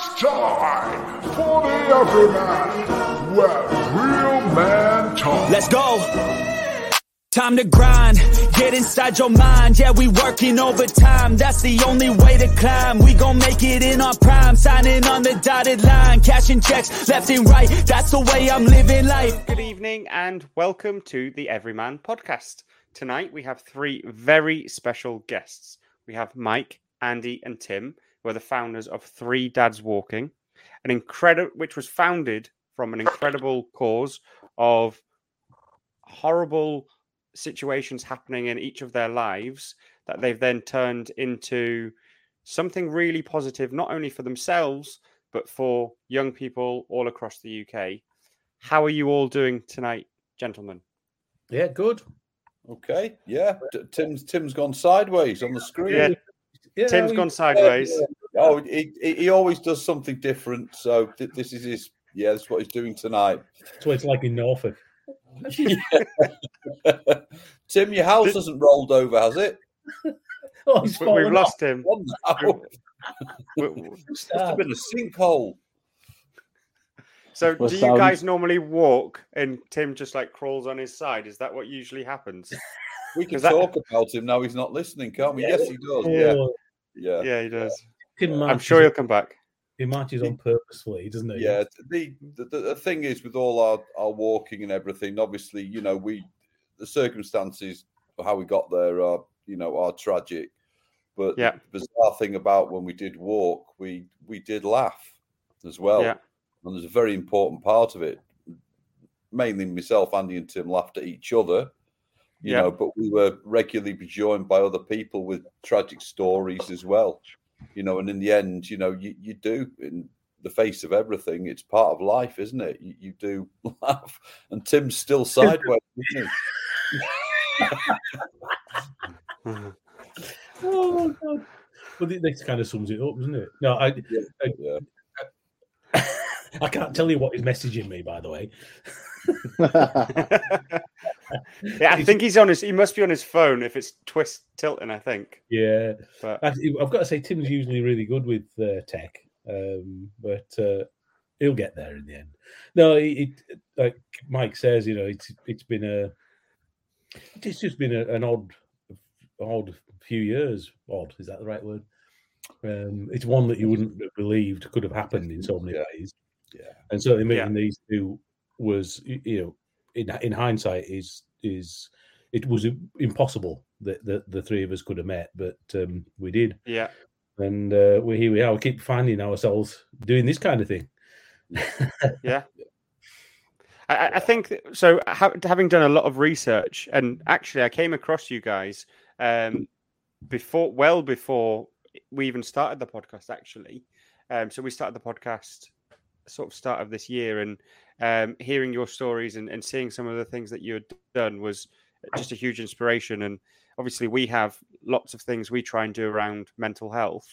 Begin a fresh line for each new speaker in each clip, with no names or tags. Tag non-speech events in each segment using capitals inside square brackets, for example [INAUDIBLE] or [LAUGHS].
It's time for the Everyman, where real man talk.
Let's go. Time to grind, get inside your mind. Yeah, we working overtime. That's the only way to climb. We gon' make it in our prime, signing on the dotted line, cashing checks left and right. That's the way I'm living life.
Good evening and welcome to the Everyman podcast. Tonight we have three very special guests. We have Mike, Andy, and Tim, who are the founders of Three Dads Walking, an incredible which was founded from an incredible cause of horrible situations happening in each of their lives that they've then turned into something really positive, not only for themselves, but for young people all across the UK. How are you all doing tonight, gentlemen?
Yeah, good.
Okay, yeah. Tim's Tim's gone sideways on the screen.
Yeah,
Yeah,
Tim's
we-
gone sideways.
Oh, he, he he always does something different. So th- this is his. Yeah, that's what he's doing tonight.
That's what it's like in Norfolk. [LAUGHS]
Tim, your house hasn't rolled over, has it?
Oh, he's
we, we've lost him.
One now.
We- we- [LAUGHS]
Must have ah. been a sinkhole.
So,
Well,
do you
sounds-
guys normally walk and Tim just like crawls on his side? Is that what usually happens?
We can
Is that-
talk about him now. He's not listening, can't we?
Yeah.
Yes, he does. Yeah,
Oh,
yeah,
Yeah, he does.
Tim
I'm sure he'll come back.
he marches on purposefully, doesn't he?
yeah. The, the the thing is with all our our walking and everything. Obviously, you know, we the circumstances of how we got there are you know are tragic. But
Yeah.
the bizarre thing about when we did walk, we we did laugh as well.
Yeah.
And there's a very important part of it. Mainly myself, Andy, and Tim laughed at each other, you
Yeah.
know, but we were regularly joined by other people with tragic stories as well. You know, and in the end, you know, you, you do in the face of everything, it's part of life, isn't it? You, you do [LAUGHS] laugh. And Tim's still [LAUGHS] sideways, isn't he? [LAUGHS]
Oh my god. Well, this kind of sums it up, doesn't it? No, I,
Yeah.
I can't tell you what he's messaging me, by the way.
Yeah, I think he's on his. He must be on his phone if it's twist tilting. I think.
Yeah,
But
I've got to say, Tim's usually really good with uh, tech, um, but uh, he'll get there in the end. No, it, it, like Mike says, you know, it's it's been a, it's just been a, an odd, odd few years. Odd is that the right word? Um, it's one that you wouldn't have believed could have happened in so many ways,
Yeah.
and certainly
Yeah.
meeting these two was, you know, in in hindsight, is is it was impossible that the, the three of us could have met, but um, we did
yeah,
and uh, we here we are. We keep finding ourselves doing this kind of thing. [LAUGHS]
yeah. I, I- think so. Ha- having done a lot of research, and actually, I came across you guys um, before, well before we even started the podcast. Actually, um, so we started the podcast sort of start of this year, and um, hearing your stories and, and seeing some of the things that you had done was just a huge inspiration. And obviously, we have lots of things we try and do around mental health,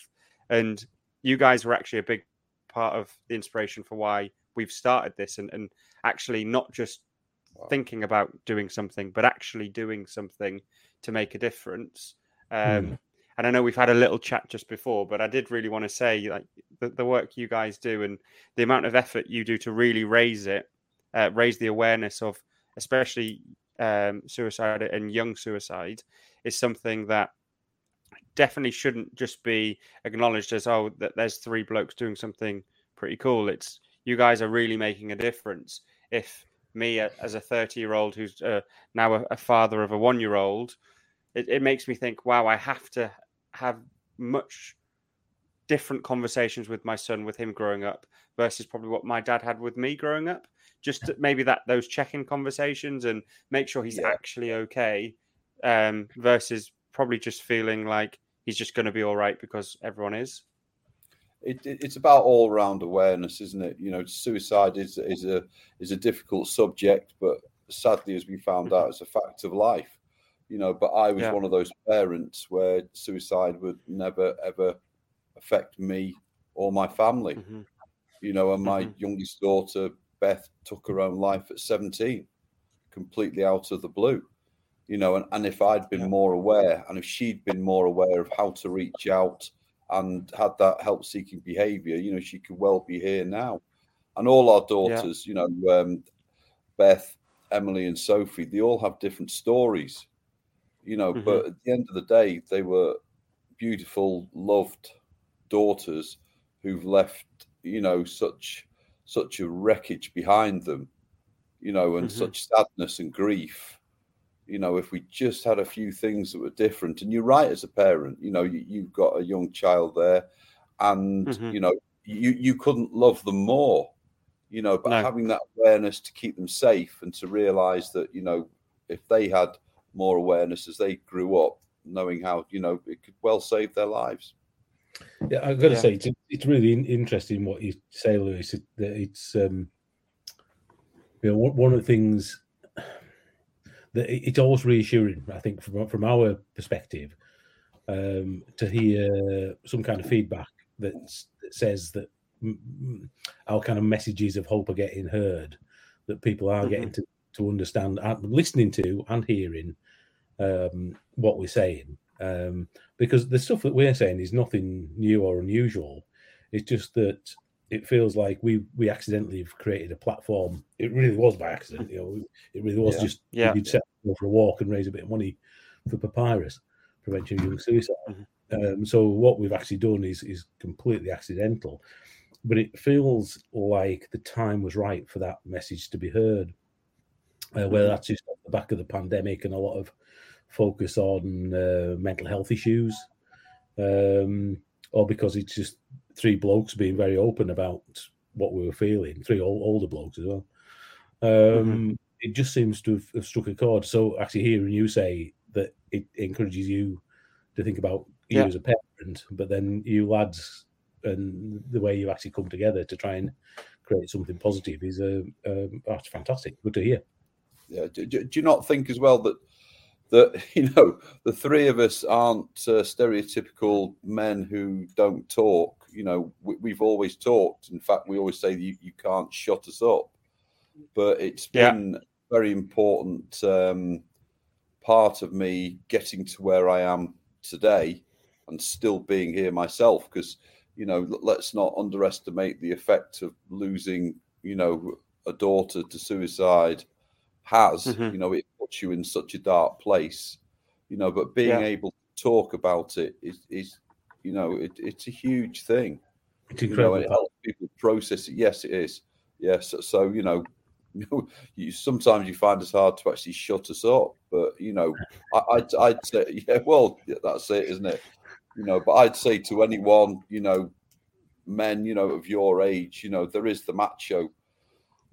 and you guys were actually a big part of the inspiration for why we've started this, and, and actually not just
Wow.
thinking about doing something, but actually doing something to make a difference. Um, And I know we've had a little chat just before, but I did really want to say, like the, the work you guys do and the amount of effort you do to really raise it, uh, raise the awareness of, especially um, suicide and young suicide, is something that definitely shouldn't just be acknowledged as oh that there's three blokes doing something pretty cool. It's you guys are really making a difference. If me as a 30 year old who's uh, now a, a father of a one year old, it, it makes me think, wow, I have to have much different conversations with my son with him growing up versus probably what my dad had with me growing up. Just maybe that those check-in conversations and make sure he's
Yeah.
actually okay, um, versus probably just feeling like he's just going to be all right because everyone is.
it, it- it's about all round awareness, isn't it? You know, suicide is is a is a difficult subject, but sadly, as we found out, it's a fact of life. You know, but I was
Yeah.
one of those parents where suicide would never ever affect me or my family.
Mhm.
You know, and my
Mhm.
youngest daughter Beth took her own life at seventeen, completely out of the blue. You know, and, and if I'd been
Yeah.
more aware, and if she'd been more aware of how to reach out and had that help seeking behavior, you know, she could well be here now. And all our daughters, yeah. you know, um, Beth, Emily, and Sophie, they all have different stories, you know, mm-hmm. but at the end of the day, they were beautiful, loved daughters who've left, you know, such such a wreckage behind them, you know, and mm-hmm. such sadness and grief. You know, if we just had a few things that were different, and you're right as a parent, you know, you, have got a young child there, and mm-hmm. you know, you you couldn't love them more, you know, but no. having that awareness to keep them safe and to realize that, you know, if they had more awareness as they grew up, knowing how, you know, it could well save their lives.
Yeah, I've got to yeah. say it's, it's really interesting what you say, Lewis. That it's um, you know one of the things that it's always reassuring. I think from from our perspective, um, to hear some kind of feedback that, that says that our kind of messages of hope are getting heard, that people are mm-hmm. getting to, to understand, and listening to, and hearing um, what we're saying um, because the stuff that we're saying is nothing new or unusual. It's just that it feels like we we accidentally have created a platform. It really was by accident, you know. It really was
yeah.
just
yeah.
you'd set for a walk and raise a bit of money for Papyrus, prevention of young suicide. Mm-hmm. Um, so what we've actually done is is completely accidental, but it feels like the time was right for that message to be heard. Uh, whether that's just off the back of the pandemic and a lot of focus on uh, mental health issues, um, or because it's just three blokes being very open about what we were feeling, three old, older blokes as well. Um, mm-hmm. It just seems to have, have, struck a chord. So, actually, hearing you say that it encourages you to think about you yeah. as a parent, but then you lads and the way you actually come together to try and create something positive is a uh, um, that's fantastic. Good to hear.
Yeah. Do, do, do you not think as well that that [LAUGHS] you know the three of us aren't uh, stereotypical men who don't talk? You know we, have always talked. In fact we always say you, you can't shut us up. But it's been very important um, part of me getting to where i am today and still being here myself. Because you know let's not underestimate the effect of losing you know a daughter to suicide has mm-hmm. you know it puts you in such a dark place, you know. But being yeah. able to talk about it is, is you know, it, it's a huge thing.
It's incredible.
You know, it helps people process it. Yes, it is. Yes. So, so you know, [LAUGHS] you, sometimes you find it's hard to actually shut us up. But you know, I, I'd, I'd say, [LAUGHS] yeah, well, that's it, isn't it? You know, but I'd say to anyone, you know, men, you know, of your age, you know, there is the macho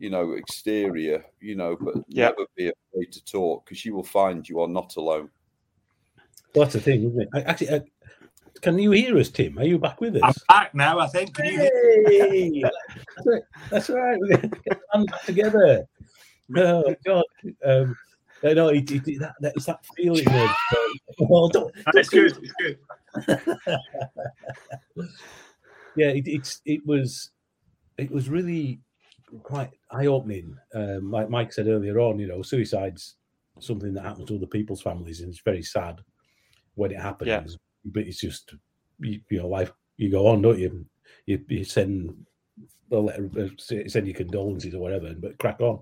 you know, exterior, you know, but
yeah.
never be afraid to talk because you will find you are not alone.
That's the thing, isn't it? I, actually, I, can you hear us, Tim? Are you back with us?
I'm back now, I think. Can
hey! that's, right. that's right. We're going to get back together. Oh, God. Um, I know it, it, that, that, it's that feeling of. Uh,
well, don't, That's good. It's good. [LAUGHS]
yeah, it, it's it was it was really quite eye opening. Um, like Mike said earlier on, you know, suicide's something that happens to other people's families, and it's very sad when it happens. Yeah. But it's just you, you, know, life. You go on, don't you? You, you send a letter, uh, send your condolences or whatever, but crack on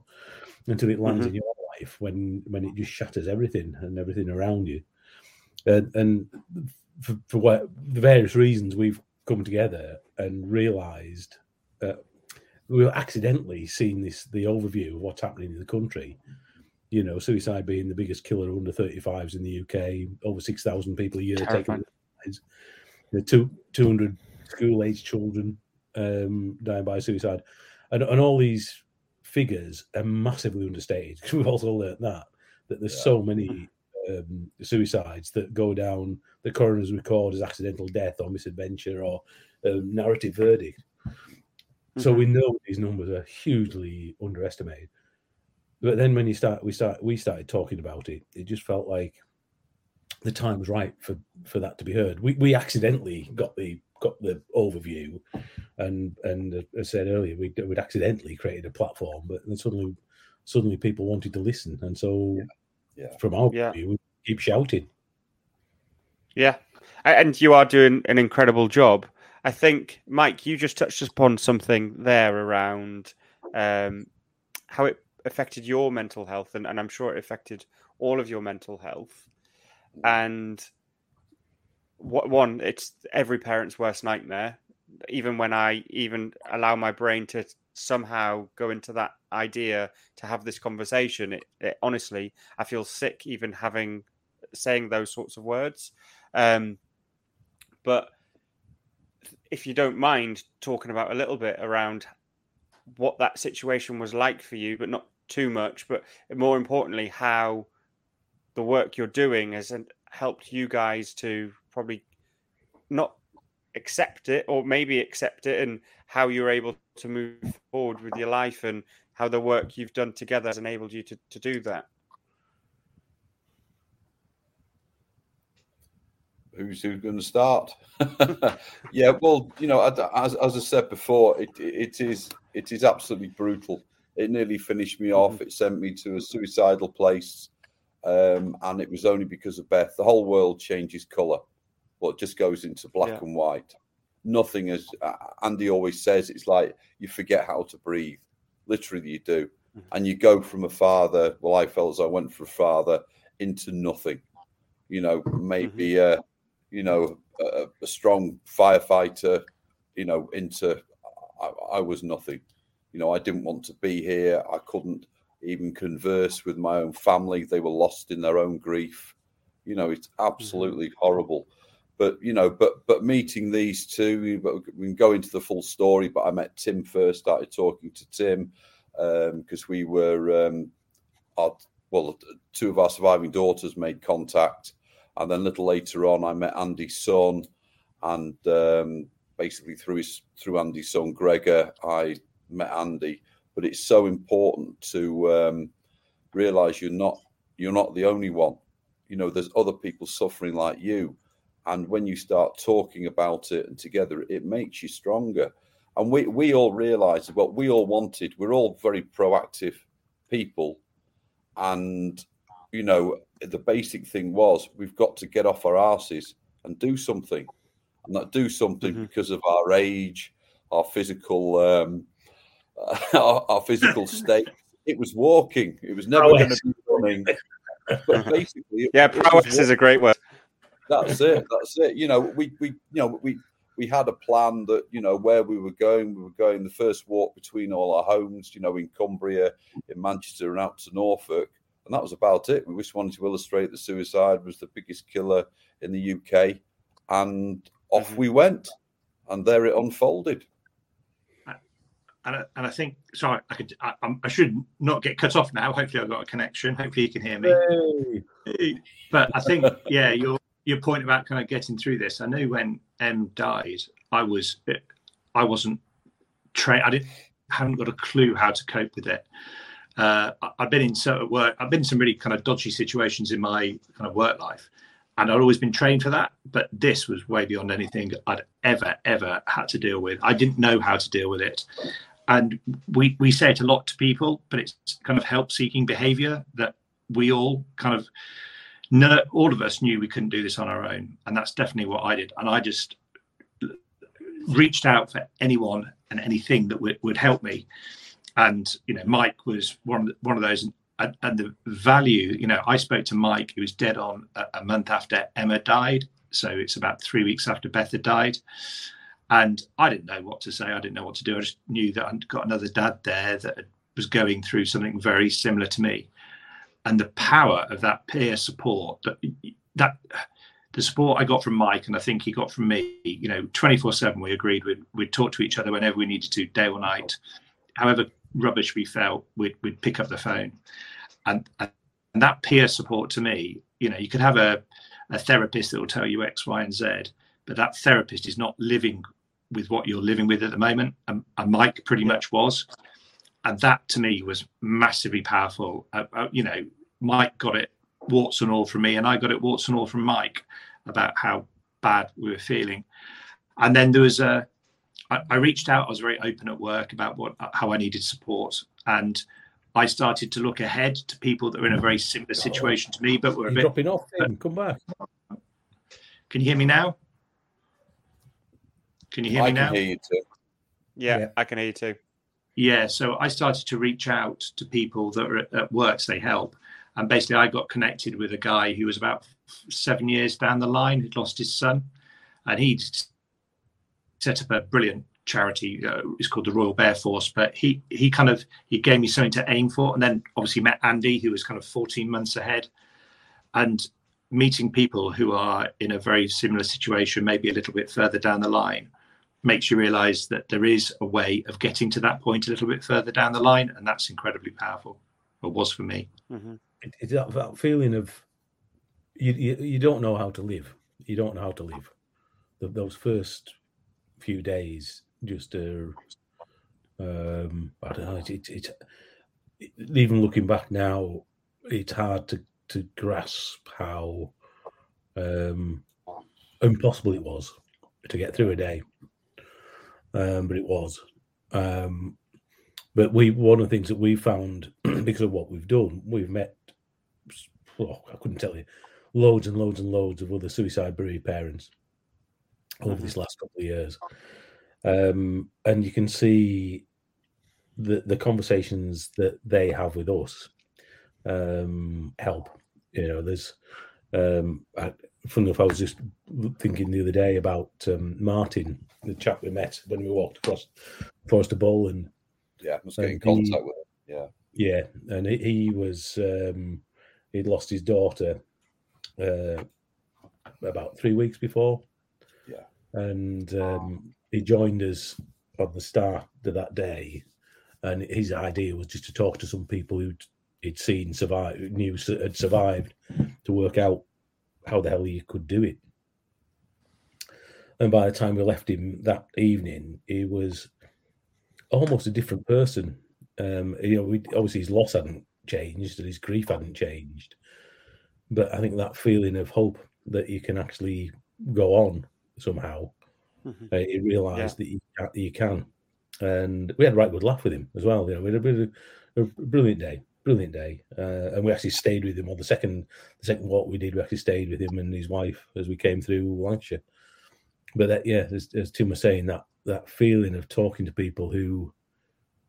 until it lands mm-hmm. in your life when when it just shatters everything and everything around you. And, and for, for what the various reasons we've come together and realised uh, we were accidentally seeing this the overview of what's happening in the country. You know, suicide being the biggest killer under 35s in the UK, over 6,000 people a year Terrifying. taking the two, 200 school age children um, dying by suicide. And, and all these figures are massively understated. because We've also learned that, that there's yeah. so many um, suicides that go down the coroner's record as accidental death or misadventure or um, narrative verdict. So we mm-hmm. know these numbers are hugely underestimated. But then when you start, we start, we started talking about it. It just felt like the time was right for for that to be heard. We we accidentally got the got the overview, and and as I said earlier, we would accidentally created a platform, but then suddenly suddenly people wanted to listen, and so
yeah. Yeah.
from our
yeah.
view, we keep shouting.
Yeah, and you are doing an incredible job. I think, Mike, you just touched upon something there around um, how it affected your mental health, and, and I'm sure it affected all of your mental health. And what one, it's every parent's worst nightmare. Even when I even allow my brain to somehow go into that idea to have this conversation, it, it honestly, I feel sick even having saying those sorts of words. Um, but if you don't mind talking about a little bit around what that situation was like for you, but not too much, but more importantly, how the work you're doing has helped you guys to probably not accept it or maybe accept it and how you're able to move forward with your life and how the work you've done together has enabled you to, to do that.
Who's who's going to start? [LAUGHS] yeah, well, you know, as, as I said before, it it is it is absolutely brutal. It nearly finished me off. Mm-hmm. It sent me to a suicidal place, um, and it was only because of Beth. The whole world changes colour, well, it just goes into black yeah. and white. Nothing is. Uh, Andy always says it's like you forget how to breathe. Literally, you do, mm-hmm. and you go from a father. Well, I felt as I went from a father into nothing. You know, maybe. Mm-hmm. Uh, you know, a, a strong firefighter, you know, into I, I, was nothing. You know, I didn't want to be here. I couldn't even converse with my own family. They were lost in their own grief. You know, it's mm-hmm. absolutely mm-hmm. horrible. But you know, but but meeting these two, but we can go into the full story. But I met Tim first. Started talking to Tim because um, we were, um, our, well, two of our surviving daughters made contact and then a little later on, I met Andy's son, and um, basically through his through Andy's son Gregor, I met Andy. But it's so important to um, realize you're not you're not the only one. You know, there's other people suffering like you, and when you start talking about it and together, it makes you stronger. And we we all realized what we all wanted. We're all very proactive people, and you know, the basic thing was we've got to get off our asses and do something, and not do something mm-hmm. because of our age, our physical, um, [LAUGHS] our, our, physical [LAUGHS] state. It was walking. It was never going to be running. But [LAUGHS] basically,
yeah, prowess is a great word.
That's it. That's it. You know, we we you know we we had a plan that you know where we were going. We were going the first walk between all our homes. You know, in Cumbria, in Manchester, and out to Norfolk and that was about it. We just wanted to illustrate that suicide was the biggest killer in the UK, and off we went, and there it unfolded.
And I, and I think sorry, I could I, I, should not get cut off now. Hopefully, I've got a connection. Hopefully, you can hear me. Hey. But I think [LAUGHS] yeah, your your point about kind of getting through this. I know when M died, I was I wasn't trained. I didn't haven't got a clue how to cope with it. Uh, I've been in so work. I've been in some really kind of dodgy situations in my kind of work life, and I'd always been trained for that. But this was way beyond anything I'd ever ever had to deal with. I didn't know how to deal with it, and we we say it a lot to people, but it's kind of help-seeking behaviour that we all kind of all of us knew we couldn't do this on our own, and that's definitely what I did. And I just reached out for anyone and anything that would, would help me and you know Mike was one one of those and, and, the value you know I spoke to Mike he was dead on a, a, month after Emma died. So it's about three weeks after Beth had died. And I didn't know what to say. I didn't know what to do. I just knew that I'd got another dad there that was going through something very similar to me. And the power of that peer support that that the support I got from Mike and I think he got from me, you know, 24 7, we agreed we'd, we'd talk to each other whenever we needed to, day or night. However rubbish we felt, we'd, we'd pick up the phone. And, and that peer support to me, you know, you could have a, a therapist that will tell you X, Y, and Z, but that therapist is not living with what you're living with at the moment. And, and Mike pretty much was. And that to me was massively powerful. Uh, uh, you know, Mike got it warts and all from me, and I got it warts and all from Mike about how bad we were feeling. And then there was a, I, I reached out. I was very open at work about what how I needed support, and I started to look ahead to people that were in a very similar situation to me, but were a
You're
bit
dropping off. Tim. Come back.
Can you hear me now? Can you hear
I
me
can
now?
hear you too.
Yeah,
Yeah.
I can hear you too.
Yeah, so I started to reach out to people that are at, at works they help, and basically I got connected with a guy who was about seven years down the line who'd lost his son, and he'd set up a brilliant charity. Uh, it's called the Royal Bear Force, but he he kind of he gave me something to aim for, and then obviously met Andy, who was kind of 14 months ahead, and meeting people who are in a very similar situation, maybe a little bit further down the line, makes you realize that there is a way of getting to that point a little bit further down the line, and that's incredibly powerful. Or was for me.
hmm
It- It's that, that feeling of you, you you don't know how to live. You don't know how to live. The, those first few days just are. Um, I don't know. It's it, it, even looking back now, it's hard to to grasp how um, impossible it was to get through a day. Um, but it was. Um, but we one of the things that we found [CLEARS THROAT] because of what we've done, we've met. Oh, I couldn't tell you, loads and loads and loads of other suicide bereaved parents over these last couple of years, um, and you can see the the conversations that they have with us um, help. You know, there's um, I, funny enough, I was just thinking the other day about um, Martin, the chap we met when we walked across Forest of Bowland, and
Yeah, must get in
And
contact with him. Yeah.
yeah, and he, he was um, he'd lost his daughter uh, about three weeks before. And um, he joined us on the start of that day, and his idea was just to talk to some people who'd he'd seen survive, knew had survived, to work out how the hell you could do it. And by the time we left him that evening, he was almost a different person. Um, you know, we, obviously his loss hadn't changed and his grief hadn't changed, but I think that feeling of hope that you can actually go on somehow,
Mhm.
uh, he realised that you can, and we had a right good laugh with him as well. You know, we had a, of- a brilliant day, brilliant day, uh, and we actually stayed with him on the second the second walk we did. We actually stayed with him and his wife as we came through Lancashire. But that, yeah, as, as Tim was saying, that that feeling of talking to people who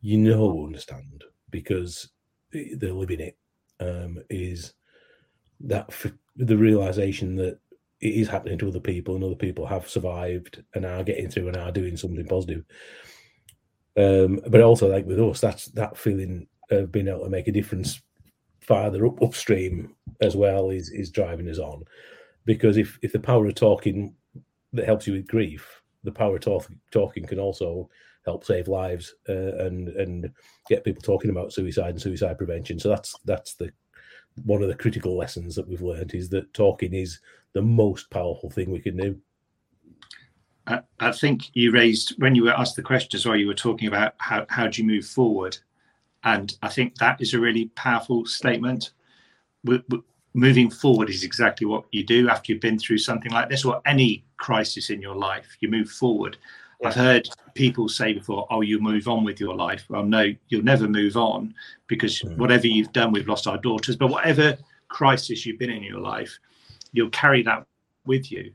you know understand because they're living it um, is that f- the realization that it is happening to other people and other people have survived and are getting through and are doing something positive. Um, but also, like with us, that's that feeling of being able to make a difference farther up upstream as well is is driving us on. Because if if the power of talking that helps you with grief, the power of talk, talking can also help save lives uh, and and get people talking about suicide and suicide prevention. So that's that's the one of the critical lessons that we've learned is that talking is the most powerful thing we can do.
I, I think you raised when you were asked the question as well. You were talking about how how do you move forward, and I think that is a really powerful statement. W- w- moving forward is exactly what you do after you've been through something like this or any crisis in your life. You move forward. I've heard people say before, "Oh, you move on with your life." Well, no, you'll never move on because
Mm.
whatever you've done, we've lost our daughters, but whatever crisis you've been in your life, you'll carry that with you.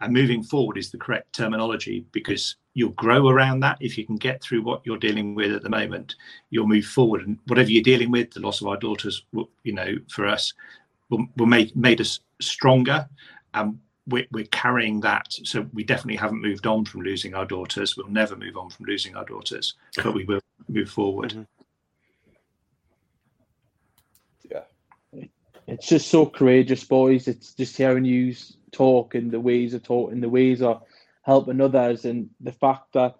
And moving forward is the correct terminology because you'll grow around that. If you can get through what you're dealing with at the moment you'll move forward. And whatever you're dealing with the loss of our daughters will, you know for us will, will make made us stronger. And we're, we're carrying that so we definitely haven't moved on from losing our daughters we'll never move on from losing our daughters but we will move forward
Mhm.
Yeah.
it's just so courageous, boys. It's just hearing you talk and the ways of talking, the ways of helping others, and the fact that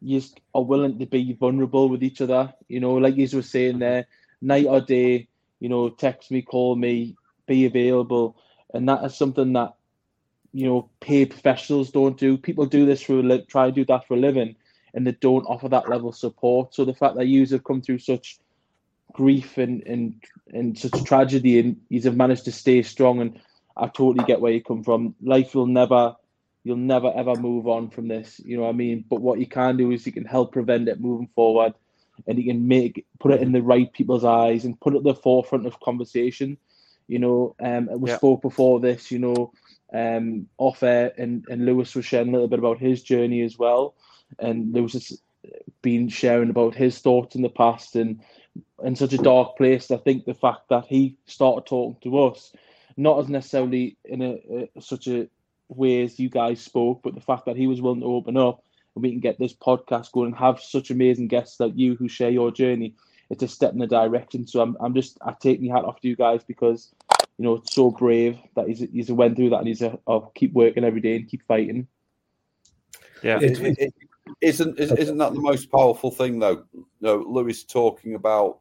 you are willing to be vulnerable with each other. You know, like you were saying there, night or day. You know, text me, call me, be available, and that is something that you know paid professionals don't do. People do this for li- try to do that for a living, and they don't offer that level of support. So the fact that you have come through such grief and and and such tragedy and you have managed to stay strong and I totally get where you come from. Life will never you'll never ever move on from this, you know what I mean? But what you can do is you can help prevent it moving forward and you can make put it in the right people's eyes and put it at the forefront of conversation. You know, um we
Yeah.
spoke before this, you know, um, off air, and, and Lewis was sharing a little bit about his journey as well. And Lewis has been sharing about his thoughts in the past and in such a dark place. I think the fact that he started talking to us, not as necessarily in a, a such a way as you guys spoke, but the fact that he was willing to open up and we can get this podcast going and have such amazing guests like you who share your journey. It's a step in the direction. So I'm, I'm just I take my hat off to you guys because you know so brave that he's he's went through that and he's a oh, keep working every day and keep fighting.
Yeah,
It- it- it- isn't is- isn't that the most powerful thing though? You know, Lewis talking about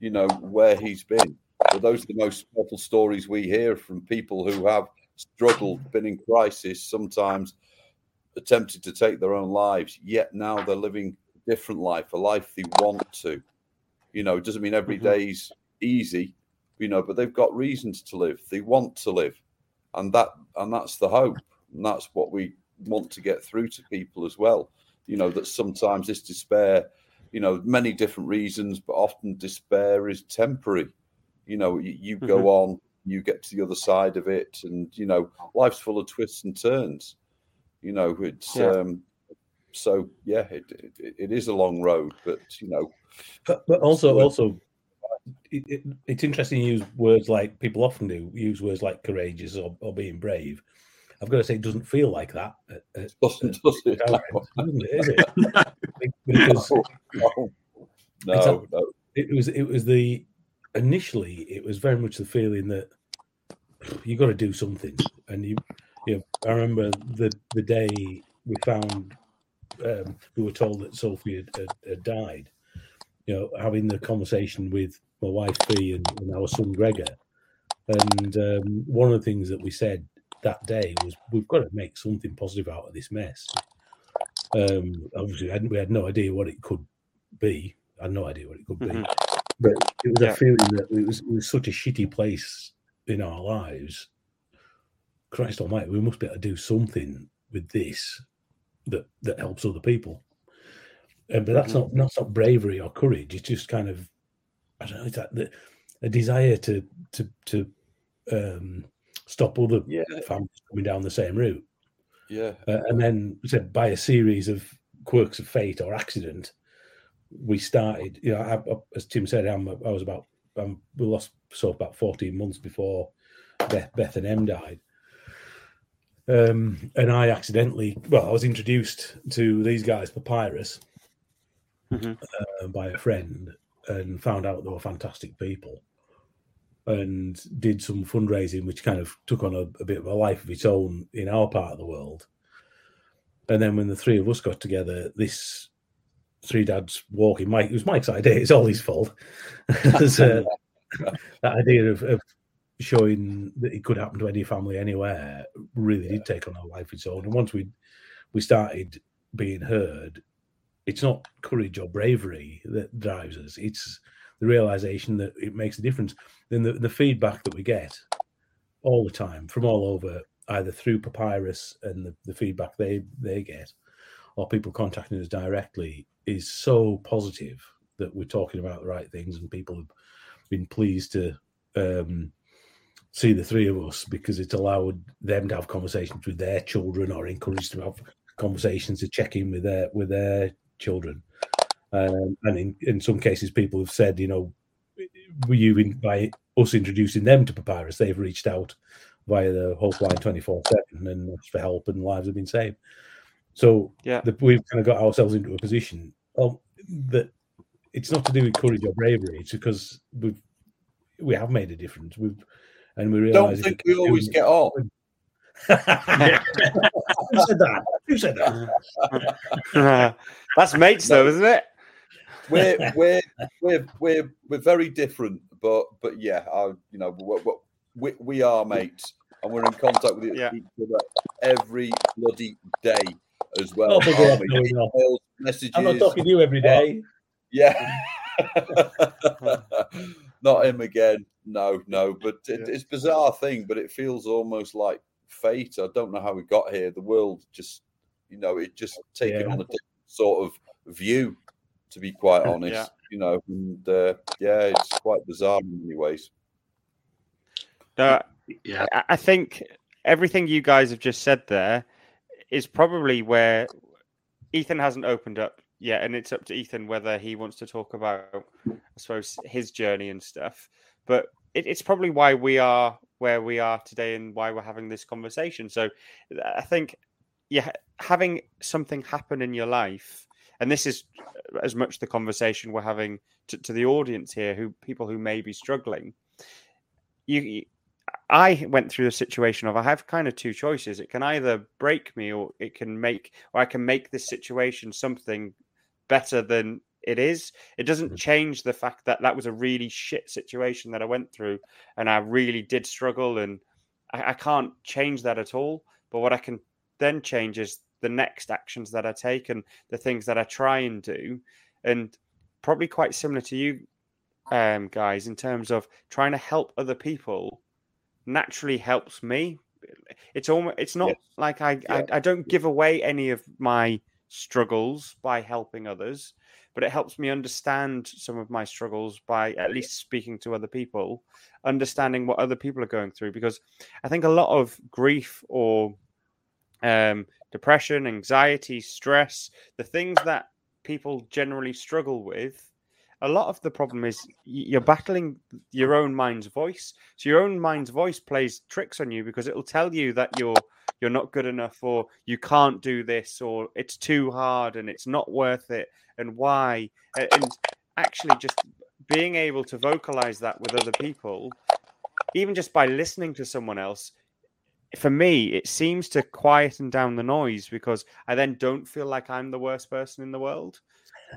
you know where he's been. Well, those are the most powerful stories we hear from people who have struggled, been in crisis, sometimes attempted to take their own lives. Yet now they're living a different life, a life they want to. You know, it doesn't mean every
Mhm.
day's easy, you know, but they've got reasons to live. They want to live, and that and that's the hope, and that's what we want to get through to people as well. You know, that sometimes this despair, you know, many different reasons, but often despair is temporary. You know, you, you go on, you get to the other side of it, and you know, life's full of twists and turns. You know, it's
Yeah.
um, so yeah, it, it, it is a long road, but you know,
But, but also, also, it, it, it's interesting to use words like people often do use words like courageous or, or being brave. I've got to say, it doesn't feel like that. at- at-
doesn't does it?
at [LAUGHS] doesn't it, is it? [LAUGHS] Because
No, no, no,
a- it was it was the initially it was very much the feeling that you got to do something and you you know, i remember the the day we found um, we were told that sophie had, had, had died you know having the conversation with my wife fee and, and our son gregor and um, one of the things that we said that day was we've got to make something positive out of this mess um obviously we had, we had no idea what it could be I had no idea what it could be
Mhm.
but it was
Yeah.
a feeling that it was, it was such a shitty place in our lives. Christ Almighty, we must be able to do something with this that that helps other people. Uh, but that's not that's not bravery or courage. It's just kind of I don't know. It's that the, a desire to to to um, stop other
Yeah.
families coming down the same route.
yeah,
Uh, and then said by a series of quirks of fate or accident, we started. You know, I, I, as Tim said, I'm, I was about um, we lost so about 14 months before Beth, Beth and Em died. Um, and I accidentally, well, I was introduced to these guys, Papyrus,
Mhm.
uh, by a friend, and found out they were fantastic people, and did some fundraising, which kind of took on a, a bit of a life of its own in our part of the world. And then when the three of us got together, this three dads walking, Mike, it was Mike's idea. It's all his fault. [LAUGHS] There's, uh, [LAUGHS] that idea of, of showing that it could happen to any family anywhere really did take on a life of its own. And once we we started being heard, it's not courage or bravery that drives us. It's the realization that it makes a difference. Then the, the feedback that we get all the time from all over, either through Papyrus and the, the feedback they they get, or people contacting us directly, is so positive that we're talking about the right things and people have been pleased to um, see the three of us because it's allowed them to have conversations with their children or encouraged to have conversations to check in with their with their children. Um, and in, in some cases, people have said, you know, were you in, by us introducing them to Papyrus, they've reached out via the Hope Line 24 7 and asked for help, and lives have been saved. So
Yeah.
the, we've kind of got ourselves into a position of that it's not to do with courage or bravery, it's because we've we have made a difference. We've and we realize don't
think we always get on. [LAUGHS] [LAUGHS]
Who said that? Who said that? [LAUGHS]
That's mates, though, isn't it?
We're we're we're we're we're very different, but but yeah, I, you know, we we we are mates, and we're in contact with
Yeah.
each other every bloody day as well.
Oh, for God,
we?
no, no.
Emails, messages.
I'm not talking to you every day.
Yeah. [LAUGHS] Not him again. No, no. But it,
Yeah.
it's a bizarre thing, but it feels almost like fate. I don't know how we got here. The world just, you know, it just taken
Yeah.
on a different sort of view, to be quite honest.
Yeah.
You know, and uh, yeah, it's quite bizarre in many ways.
Uh,
Yeah.
I- I think everything you guys have just said there is probably where Ethan hasn't opened up yet, and it's up to Ethan whether he wants to talk about, I suppose, his journey and stuff. But it, it's probably why we are where we are today and why we're having this conversation. So I think, yeah, having something happen in your life, and this is uh, as much the conversation we're having to, to the audience here, who people who may be struggling. You, I went through the situation of I have kind of two choices. It can either break me or it can make or I can make this situation something better than it is. It doesn't
Mm-hmm.
change the fact that that was a really shit situation that I went through and I really did struggle and I, I can't change that at all. But what I can then change is the next actions that I take and the things that I try and do. And probably quite similar to you um, guys in terms of trying to help other people naturally helps me. It's almost it's not like I,
Yeah.
I I don't give away any of my struggles by helping others, but it helps me understand some of my struggles by at least speaking to other people, understanding what other people are going through. Because I think a lot of grief or um, depression, anxiety, stress, the things that people generally struggle with, a lot of the problem is you're battling your own mind's voice. So your own mind's voice plays tricks on you because it'll tell you that you're you're not good enough or you can't do this or it's too hard and it's not worth it and why? And actually just being able to vocalize that with other people even just by listening to someone else for me it seems to quieten down the noise because i then don't feel like i'm the worst person in the world.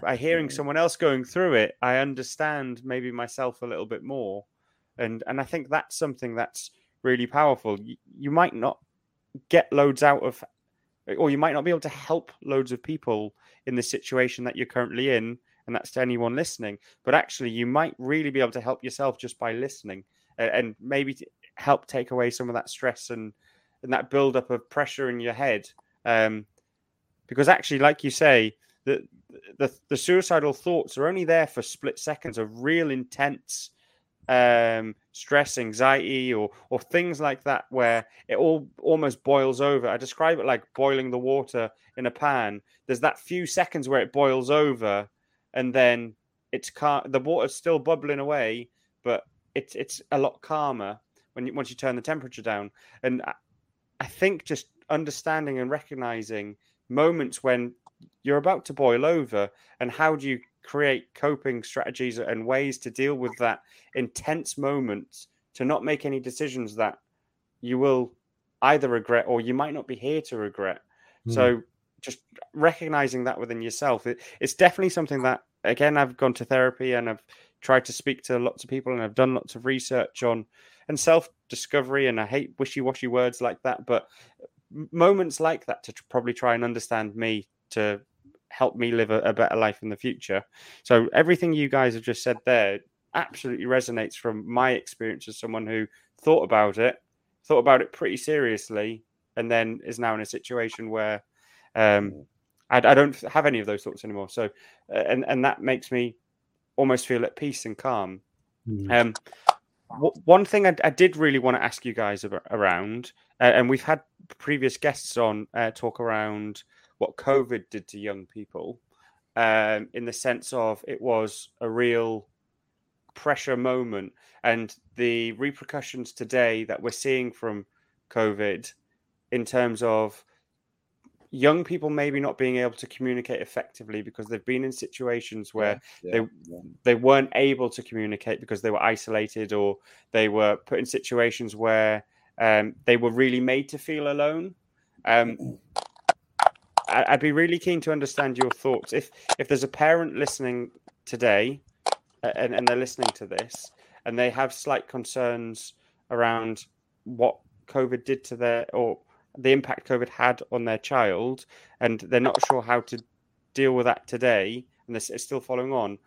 By hearing mm-hmm. someone else going through it i understand maybe myself a little bit more and and i think that's something that's really powerful. You, you might not get loads out of or you might not be able to help loads of people in the situation that you're currently in and that's to anyone listening. But actually you might really be able to help yourself just by listening and maybe help take away some of that stress and and that build up of pressure in your head. Um because actually like you say the, the the suicidal thoughts are only there for split seconds of real intense um stress anxiety or or things like that where it all almost boils over. I describe it like boiling the water in a pan. There's that few seconds where it boils over and then it's car the water's still bubbling away but it's it's a lot calmer when you once you turn the temperature down. And I, I think just understanding and recognizing moments when you're about to boil over and how do you create coping strategies and ways to deal with that intense moment to not make any decisions that you will either regret or you might not be here to regret
Hmm.
so just recognizing that within yourself it, it's definitely something that again i've gone to therapy and i've tried to speak to lots of people and i've done lots of research on and self discovery and i hate wishy-washy words like that but moments like that to probably try and understand me to help me live a, a better life in the future so everything you guys have just said there absolutely resonates from my experience as someone who thought about it thought about it pretty seriously and then is now in a situation where um, I, I don't have any of those thoughts anymore. So, uh, and and that makes me almost feel at peace and calm.
Mm.
Um, w- one thing I, I did really want to ask you guys ab- around, uh, and we've had previous guests on uh, talk around what COVID did to young people, um, in the sense of it was a real pressure moment, and the repercussions today that we're seeing from COVID, in terms of young people maybe not being able to communicate effectively because they've been in situations where
Yeah,
they-
yeah.
they weren't able to communicate because they were isolated or they were put in situations where um, they were really made to feel alone. Um, [CLEARS THROAT] I'd be really keen to understand your thoughts. If if there's a parent listening today and, and they're listening to this and they have slight concerns around what COVID did to their or the impact COVID had on their child, and they're not sure how to deal with that today, and this is still following on.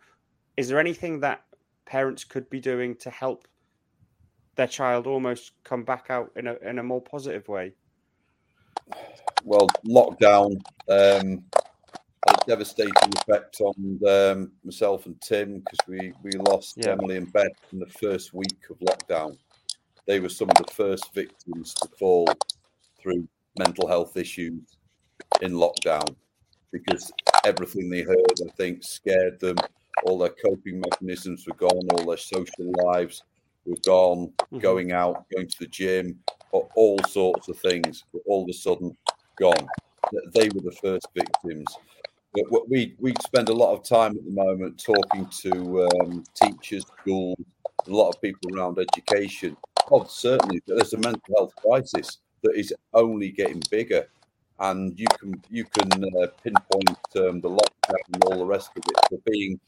Is there anything that parents could be doing to help their child almost come back out in a in a more positive way?
Well, lockdown um, had a devastating effect on um, myself and Tim because we, we lost
Yeah.
Emily and Beth in the first week of lockdown. they were some of the first victims to fall through mental health issues in lockdown because everything they heard, I think, scared them. All their coping mechanisms were gone, all their social lives were gone, mm-hmm. going out, going to the gym, all sorts of things were all of a sudden gone. They were the first victims. But we we spend a lot of time at the moment talking to um, teachers, schools, a lot of people around education. Oh, certainly, there's a mental health crisis that is only getting bigger, and you can you can uh, pinpoint um, the lockdown and all the rest of it for being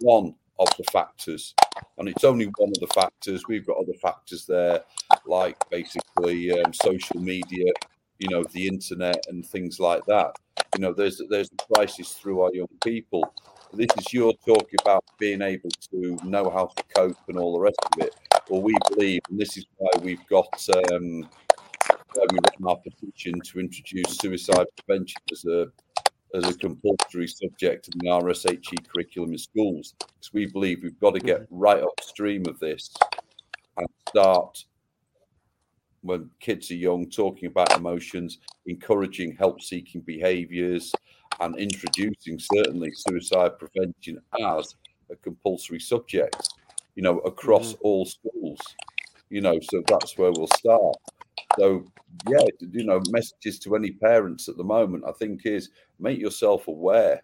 one of the factors, and it's only one of the factors. We've got other factors there, like basically um, social media, you know, the internet and things like that. You know, there's there's a crisis through our young people. This is your talk about being able to know how to cope and all the rest of it. Well, we believe, and this is why we've got um, why we run our petition to introduce suicide prevention as a as a compulsory subject in the RSHE curriculum in schools. Because we believe we've got to get mm-hmm. right upstream of this and start when kids are young talking about emotions, encouraging help seeking behaviors, and introducing certainly suicide prevention as a compulsory subject, you know, across mm-hmm. all schools. You know, so that's where we'll start. So, yeah, you know, messages to any parents at the moment, I think, is make yourself aware.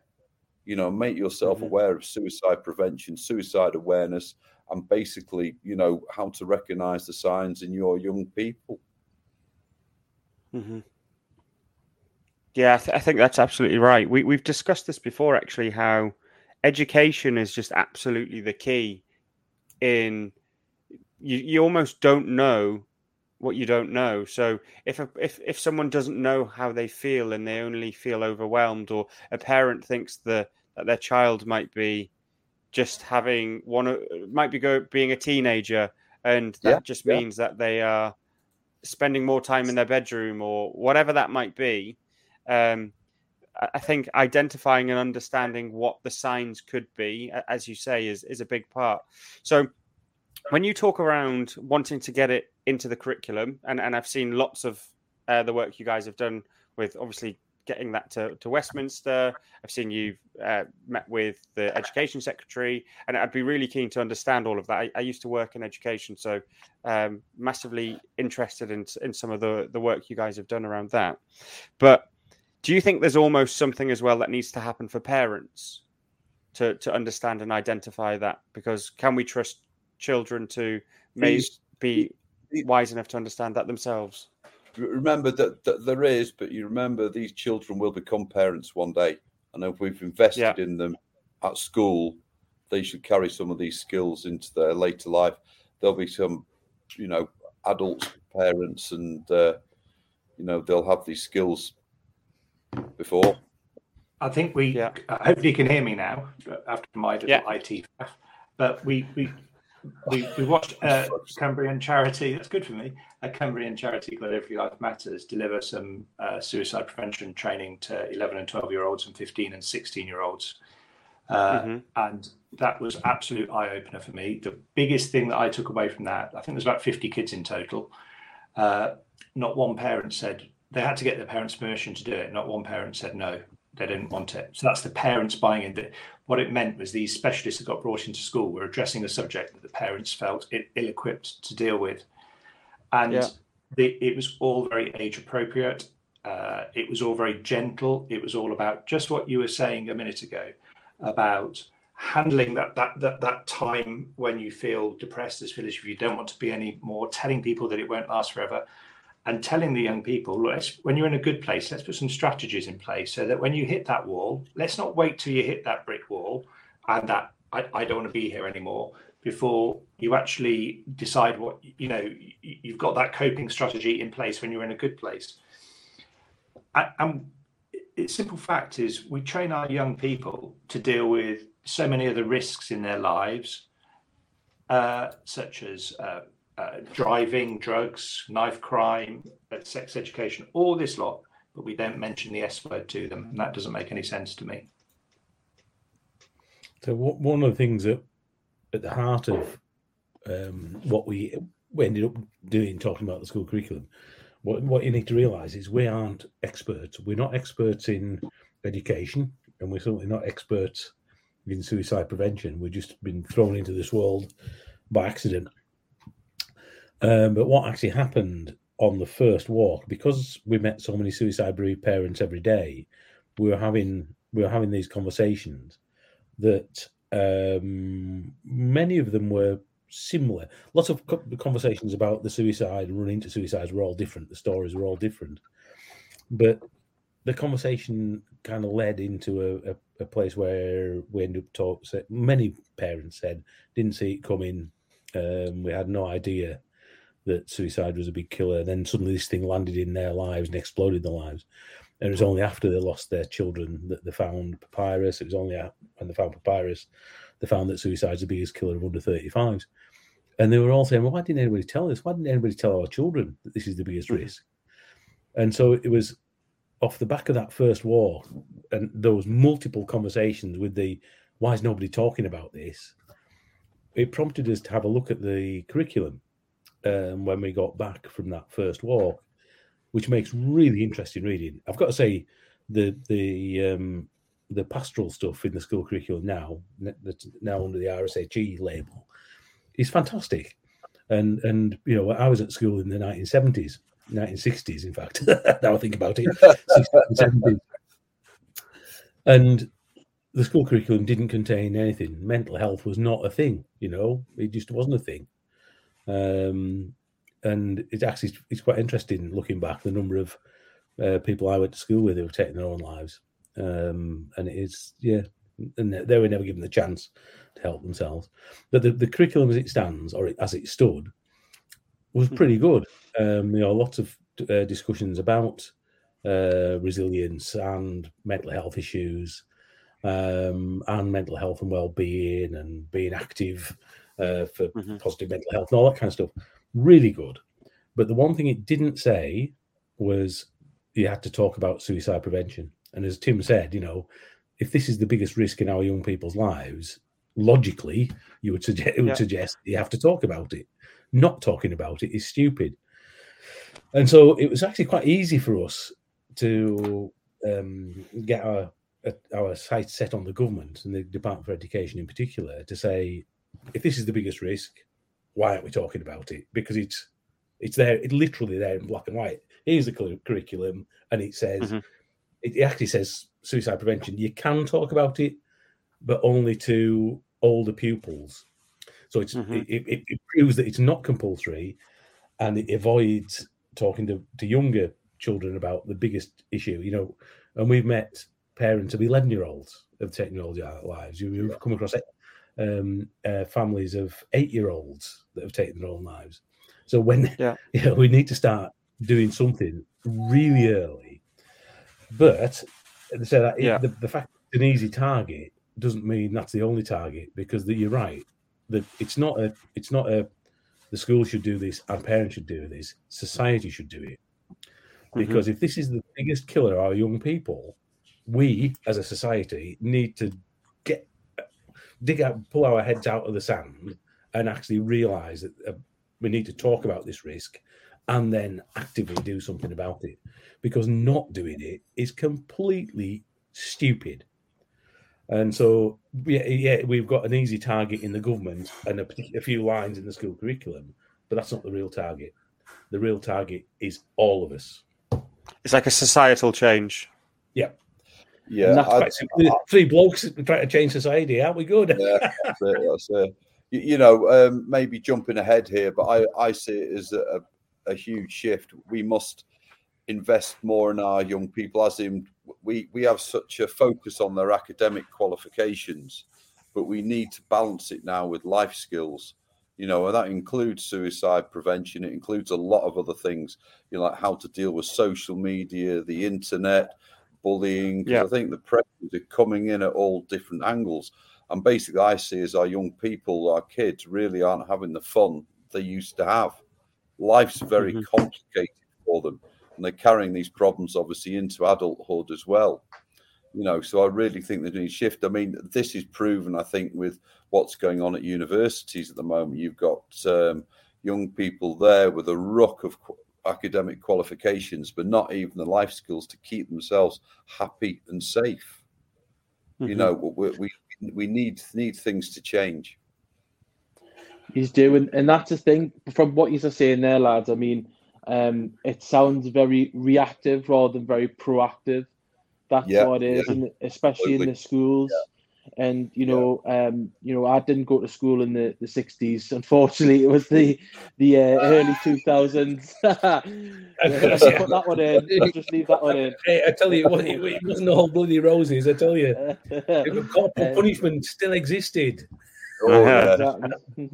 You know, make yourself mm-hmm. aware of suicide prevention, suicide awareness, and basically, you know, how to recognize the signs in your young people.
Mm-hmm. Yeah, I, th- I, think that's absolutely right. We, we've discussed this before, actually, how education is just absolutely the key in you, you almost don't know what you don't know. So if a, if if someone doesn't know how they feel and they only feel overwhelmed, or a parent thinks the, that their child might be just having one might be go, being a teenager, and that yeah, just means yeah. that they are spending more time in their bedroom or whatever that might be. Um, I think identifying and understanding what the signs could be, as you say, is is a big part. So when you talk around wanting to get it into the curriculum, and, and I've seen lots of uh, the work you guys have done with obviously getting that to, to Westminster. I've seen you've uh, met with the education secretary, and I'd be really keen to understand all of that. I, I used to work in education, so um, massively interested in, in some of the, the work you guys have done around that. But do you think there's almost something as well that needs to happen for parents to, to understand and identify that? Because can we trust children to may be wise enough to understand that themselves.
Remember that, that there is, but you remember these children will become parents one day. And if we've invested yeah. in them at school, they should carry some of these skills into their later life. There'll be some, you know, adult parents, and uh, you know they'll have these skills before.
I think we. Yeah. Uh, hopefully, you can hear me now after my little yeah. IT. But we we we, we watched [LAUGHS] uh, Cumbrian Charity. That's good for me. A Cumbrian Charity called Every Life Matters deliver some uh, suicide prevention training to 11 and 12 year olds and 15 and 16 year olds. Uh, mm-hmm. And that was absolute eye opener for me. The biggest thing that I took away from that, I think there's about 50 kids in total. Uh, not one parent said they had to get their parents' permission to do it. Not one parent said no they didn't want it. So that's the parents buying in. What it meant was these specialists that got brought into school were addressing a subject that the parents felt ill-equipped to deal with, and yeah. the, it was all very age appropriate. Uh, it was all very gentle. It was all about just what you were saying a minute ago about handling that that that, that time when you feel depressed as feel as if you don't want to be anymore, telling people that it won't last forever, and telling the young people, look, when you're in a good place, let's put some strategies in place so that when you hit that wall, let's not wait till you hit that brick wall and that I, I don't want to be here anymore before you actually decide what you know you've got that coping strategy in place when you're in a good place. And the simple fact is we train our young people to deal with so many of the risks in their lives uh, such as uh, uh, driving, drugs, knife crime, uh, sex education, all this lot, but we don't mention the S word to them, and that doesn't make any sense to me.
So one of the things that at the heart of um, what we ended up doing talking about the school curriculum. What what you need to realise is we aren't experts. We're not experts in education, and we're certainly not experts in suicide prevention. We've just been thrown into this world by accident. Um, but what actually happened on the first walk, because we met so many suicide bereaved parents every day, we were having we were having these conversations that um, many of them were similar. Lots of co- conversations about the suicide and running into suicides were all different. The stories were all different, but the conversation kind of led into a, a, a place where we ended up talking. Many parents said didn't see it coming. Um, we had no idea that suicide was a big killer. And then suddenly this thing landed in their lives and exploded their lives. And it was only after they lost their children that they found Papyrus. It was only when they found Papyrus, they found that suicide is the biggest killer of under 35s. And they were all saying, well, why didn't anybody tell us? Why didn't anybody tell our children that this is the biggest mm-hmm. risk? And so it was off the back of that first war and those multiple conversations with the why is nobody talking about this? It prompted us to have a look at the curriculum um, when we got back from that first walk, which makes really interesting reading. I've got to say, the the um, the pastoral stuff in the school curriculum now, that's now under the RSHE label, is fantastic. And and you know, I was at school in the 1970s, 1960s, in fact. [LAUGHS] now I think about it, 60s and 70s. And the school curriculum didn't contain anything. Mental health was not a thing, you know, it just wasn't a thing. Um, and it's actually it's quite interesting looking back the number of uh, people I went to school with who have taken their own lives. Um, and it is yeah, and they were never given the chance to help themselves. But the, the curriculum as it stands, or as it stood, was hmm. pretty good. Um, you know, lots of uh, discussions about uh, resilience and mental health issues, um, and mental health and well-being, and being active uh, for mm-hmm. positive mental health and all that kind of stuff. Really good. But the one thing it didn't say was you had to talk about suicide prevention. And as Tim said, you know, if this is the biggest risk in our young people's lives, logically, you would suggest it would yeah. suggest you have to talk about it. Not talking about it is stupid. And so it was actually quite easy for us to um, get our our sights set on the government and the Department for Education in particular to say if this is the biggest risk, why aren't we talking about it? Because it's it's there, it's literally there in black and white. Here's the curriculum, and it says mm-hmm. it actually says suicide prevention. You can talk about it, but only to older pupils. So it's mm-hmm. it, it, it, proves that it's not compulsory, and it avoids talking to, to younger children about the biggest issue. You know, and we've met parents of eleven year olds of technology lives. You've come across um, uh, families of eight year olds that have taken their own lives. So when yeah. [LAUGHS] you know, we need to start doing something really early, but they so that yeah. the, the fact it's an easy target doesn't mean that's the only target because the, you're right that it's not a it's not a the school should do this and parents should do this society should do it mm-hmm. because mm-hmm. if this is the biggest killer of our young people we as a society need to dig out, pull our heads out of the sand, and actually realize that uh, we need to talk about this risk, and then actively do something about it. Because not doing it is completely stupid. And so, yeah, yeah, we've got an easy target in the government and a, a few lines in the school curriculum, but that's not the real target. The real target is all of us.
It's like a societal change.
Yeah. I, I, three blokes trying to change society. Aren't we good?
yeah, [LAUGHS] that's it, that's it. You, you, know, um, maybe jumping ahead here, but I, I see it as a, a huge shift. We must invest more in our young people, as in we we have such a focus on their academic qualifications, but we need to balance it now with life skills. You know, and that includes suicide prevention. It includes a lot of other things, you know, like how to deal with social media, the internet, bullying. Yeah. I think the pressures are coming in at all different angles. And basically, I see as our young people, our kids really aren't having the fun they used to have. Life's very mm-hmm. complicated for them, and they're carrying these problems obviously into adulthood as well. You know, so I really think there's a shift. I mean, this is proven, I think, with what's going on at universities at the moment. You've got um, young people there with a ruck of academic qualifications, but not even the life skills to keep themselves happy and safe. You
Mhm.
know, we, we we need need things to change.
He's doing, and that's the thing. From what you're saying there, lads, I mean, um, it sounds very reactive rather than very proactive. That's
Yeah,
what it is,
yeah.
and especially in the schools. And you know, um, you know, I didn't go to school in the, the '60s. Unfortunately, [LAUGHS] it was the the uh, early 2000s. Let's just put that one in. Let's just leave that one in. [LAUGHS]
Hey, I tell you, what, it, it wasn't all bloody roses. I tell you, [LAUGHS] corporal
Um,
punishment still existed.
Oh,
Yeah.
Exactly.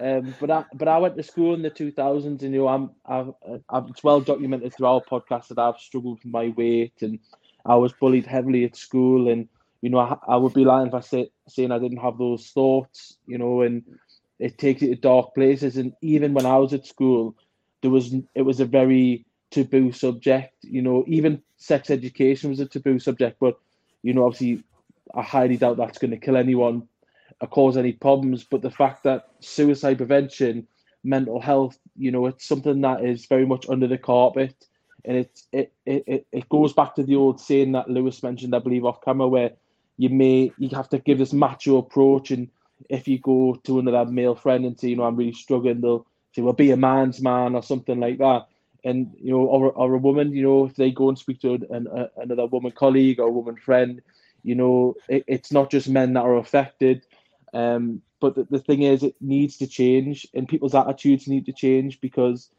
um, but I but I went to school in the 2000s, and you know I'm I've, I've it's well documented through our podcast that I've struggled with my weight, and I was bullied heavily at school, and you know I, I would be lying if I said saying I didn't have those thoughts, you know, and it takes you to dark places, and even when I was at school, there was it was a very taboo subject, you know, even sex education was a taboo subject, but you know obviously I highly doubt that's going to kill anyone or cause any problems. But the fact that suicide prevention, mental health, you know, it's something that is very much under the carpet. And it, it, it, it goes back to the old saying that Lewis mentioned, I believe, off camera, where you may you have to give this macho approach. And if you go to another male friend and say, you know, I'm really struggling, they'll say, well, be a man's man or something like that. And you know, or, or a woman, you know, if they go and speak to an, a, another woman colleague or woman friend, you know, it, it's not just men that are affected. Um, but the, the thing is, it needs to change, and people's attitudes need to change because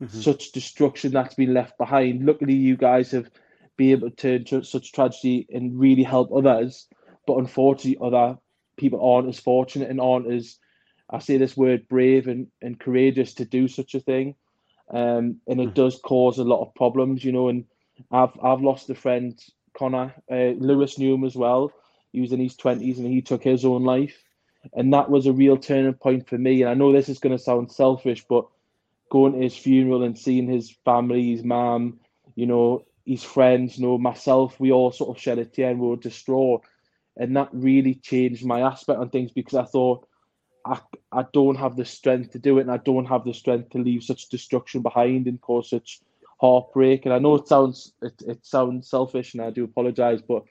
Mhm.
such destruction that's been left behind. Luckily, you guys have been able to turn to such tragedy and really help others, but unfortunately, other people aren't as fortunate and aren't as I say this word brave and, and courageous to do such a thing. Um, and it
Mhm.
does cause a lot of problems, you know. And I've I've lost a friend, Connor. Uh, Lewis knew him as well. He was in his twenties and he took his own life, and that was a real turning point for me. And I know this is going to sound selfish, but going to his funeral and seeing his family, his mum, you know, his friends, you know, myself, we all sort of shed a tear and we were distraught, and that really changed my aspect on things because I thought. I, I don't have the strength to do it, and I don't have the strength to leave such destruction behind and cause such heartbreak. And I know it sounds it, it sounds selfish, and I do apologize, but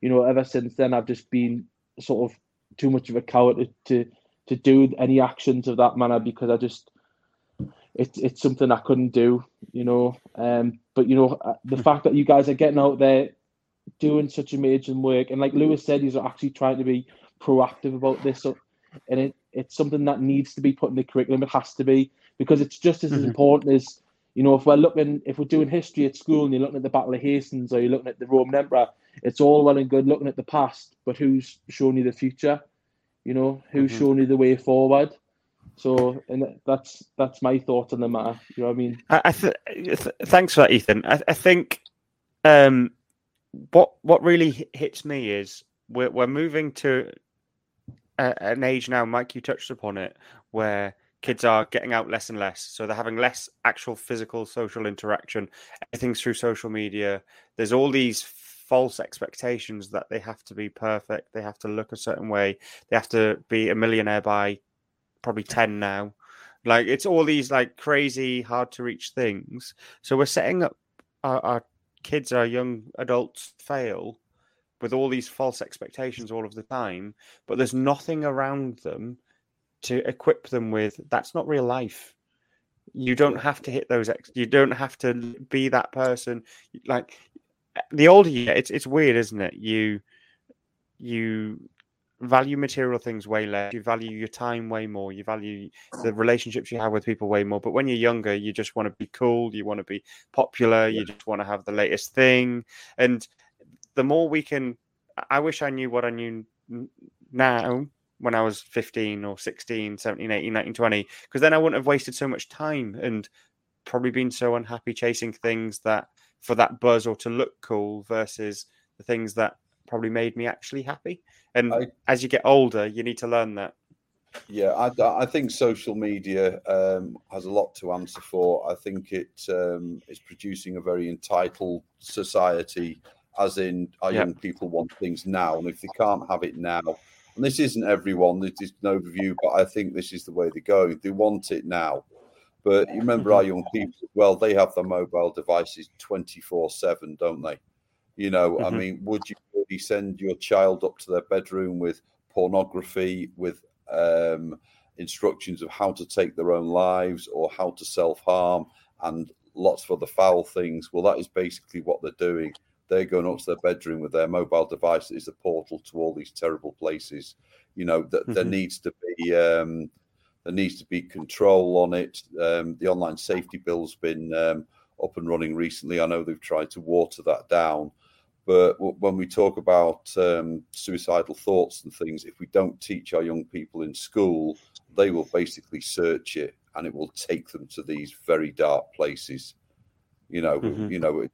you know, ever since then, I've just been sort of too much of a coward to to, to do any actions of that manner because I just it's it's something I couldn't do, you know. Um, but you know, uh, the fact that you guys are getting out there doing such amazing work, and like Lewis said, he's actually trying to be proactive about this. So, and it, it's something that needs to be put in the curriculum. It has to be because it's just as
Mhm.
important as you know. If we're looking, if we're doing history at school, and you're looking at the Battle of Hastings, or you're looking at the Roman Emperor, it's all well and good looking at the past, but who's showing you the future? You know, who's
Mhm.
showing you the way forward? So, and that's that's my thoughts on the matter. You know what I mean?
I, I th- th- thanks for that, Ethan. I, I think um, what what really hits me is we're we're moving to a, an age now. Mike, you touched upon it, where kids are getting out less and less, so they're having less actual physical social interaction. Everything's through social media. There's all these false expectations that they have to be perfect, they have to look a certain way, they have to be a millionaire by probably ten now. Like it's all these like crazy, hard to reach things. So we're setting up our, our kids, our young adults fail with all these false expectations all of the time, but there's nothing around them to equip them with that's not real life. You don't have to hit those ex- you don't have to be that person. Like the older you get, it's it's weird, isn't it? You you value material things way less. You value your time way more. You value the relationships you have with people way more. But when you're younger, you just want to be cool. You want to be popular. You just want to have the latest thing. And the more we can, I wish I knew what I knew now when I was 15 or 16, 17, 18, 19, 20, because then I wouldn't have wasted so much time and probably been so unhappy chasing things that for that buzz or to look cool versus the things that probably made me actually happy. And
I-
as you get older, you need to learn that.
Yeah, I, I think social media um, has a lot to answer for. I think it um, is producing a very entitled society, as in our
Yeah.
young people want things now, and if they can't have it now, and this isn't everyone, this is an overview, but I think this is the way they're going. They want it now. But you remember our young people well, they have their mobile devices 24 7, don't they? You know, mm-hmm. I mean, would you really send your child up to their bedroom with pornography, with um, instructions of how to take their own lives or how to self harm and lots of other foul things? Well, that is basically what they're doing. They're going up to their bedroom with their mobile device that is a portal to all these terrible places. You know, that mm-hmm. there needs to be. Um, there needs to be control on it. Um, the online safety bill's been um, up and running recently. I know they've tried to water that down, but when we talk about um, suicidal thoughts and things, if we don't teach our young people in school, they will basically search it and it will take them to these very dark places. You know, mm-hmm. you know, it,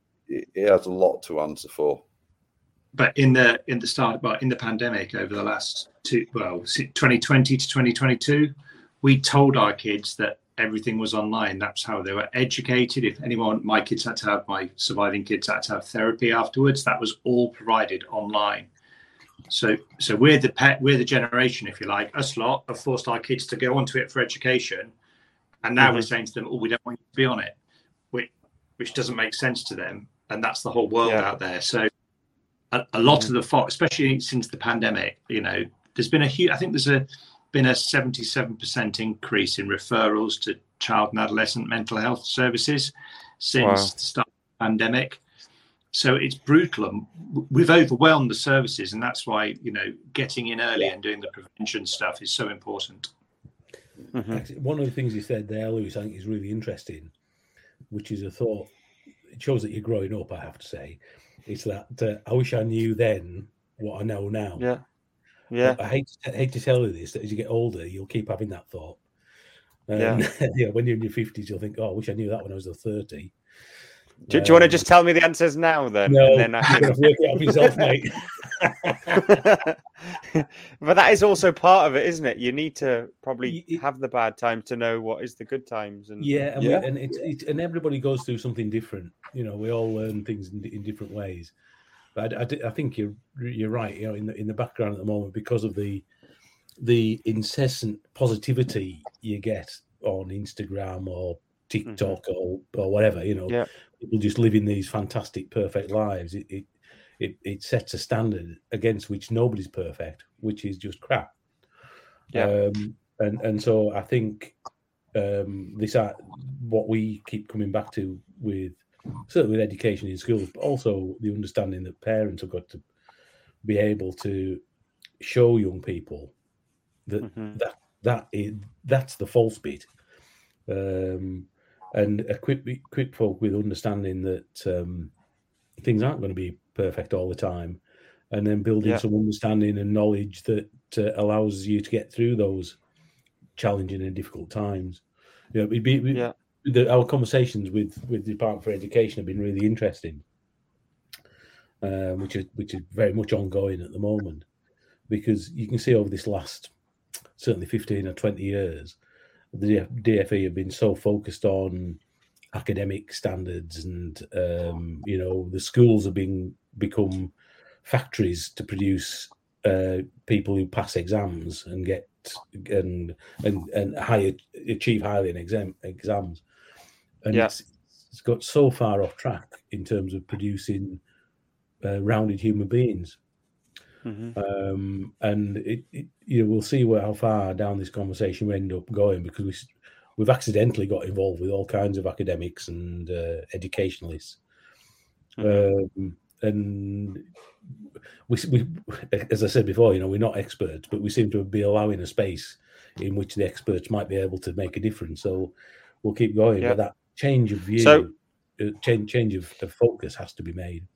it, has a lot to answer for.
But in the in the start, but in the pandemic over the last two, well, 2020 to 2022, we told our kids that everything was online. That's how they were educated. If anyone, my kids had to have, my surviving kids had to have therapy afterwards. That was all provided online. So, so we're the pet, we're the generation, if you like, us lot have forced our kids to go onto it for education, and now mm-hmm. we're saying to them, "Oh, we don't want you to be on it," which, which doesn't make sense to them, and that's the whole world yeah. out there. So, a, a lot mm-hmm. of the fault, especially since the pandemic, you know, there's been a huge. I think there's a been a 77% increase in referrals to child and adolescent mental health services since wow. the start of the pandemic. So it's brutal. And we've overwhelmed the services, and that's why you know getting in early and doing the prevention stuff is so important.
Mm-hmm. One of the things you said there, Lewis, I think is really interesting, which is a thought. It shows that you're growing up. I have to say, it's that uh, I wish I knew then what I know now.
Yeah. Yeah,
I hate to, hate to tell you this that as you get older, you'll keep having that thought. Um, yeah. [LAUGHS] yeah, when you're in your fifties, you'll think, "Oh, I wish I knew that when I was 30."
Do, um, do you want to just tell me the answers now, then?
No,
and then
I [LAUGHS] can work it out yourself, mate. [LAUGHS]
but that is also part of it, isn't it? You need to probably it, have the bad times to know what is the good times. And
yeah, and, yeah. We, and it's, it's, and everybody goes through something different. You know, we all learn things in, in different ways. But I, I, I, think you're you're right. You know, in the in the background at the moment because of the the incessant positivity you get on Instagram or TikTok mm-hmm. or or whatever. You know,
yeah.
people just living these fantastic, perfect lives. It, it it it sets a standard against which nobody's perfect, which is just crap.
Yeah.
Um, and and so I think um, this uh, what we keep coming back to with certainly with education in schools, but also the understanding that parents have got to be able to show young people that mm-hmm. that that is that's the false bit, um, and equip equip folk with understanding that um, things aren't going to be perfect all the time, and then building yeah. some understanding and knowledge that uh, allows you to get through those challenging and difficult times. You know, it'd be,
yeah
the, our conversations with with the Department for Education have been really interesting, um, which is which is very much ongoing at the moment, because you can see over this last certainly fifteen or twenty years, the DFE have been so focused on academic standards and um, you know the schools have been become factories to produce uh, people who pass exams and get and and and high achieve highly in exam exams and yeah. it's, it's got so far off track in terms of producing uh, rounded human beings. Mm-hmm. Um, and it, it, you know, we'll see where how far down this conversation we end up going because we we've accidentally got involved with all kinds of academics and uh, educationalists. Mm-hmm. Um, and we, we, as I said before, you know, we're not experts, but we seem to be allowing a space in which the experts might be able to make a difference. So we'll keep going. Yeah. But that change of view, so, uh, change change of, of, focus has to be made.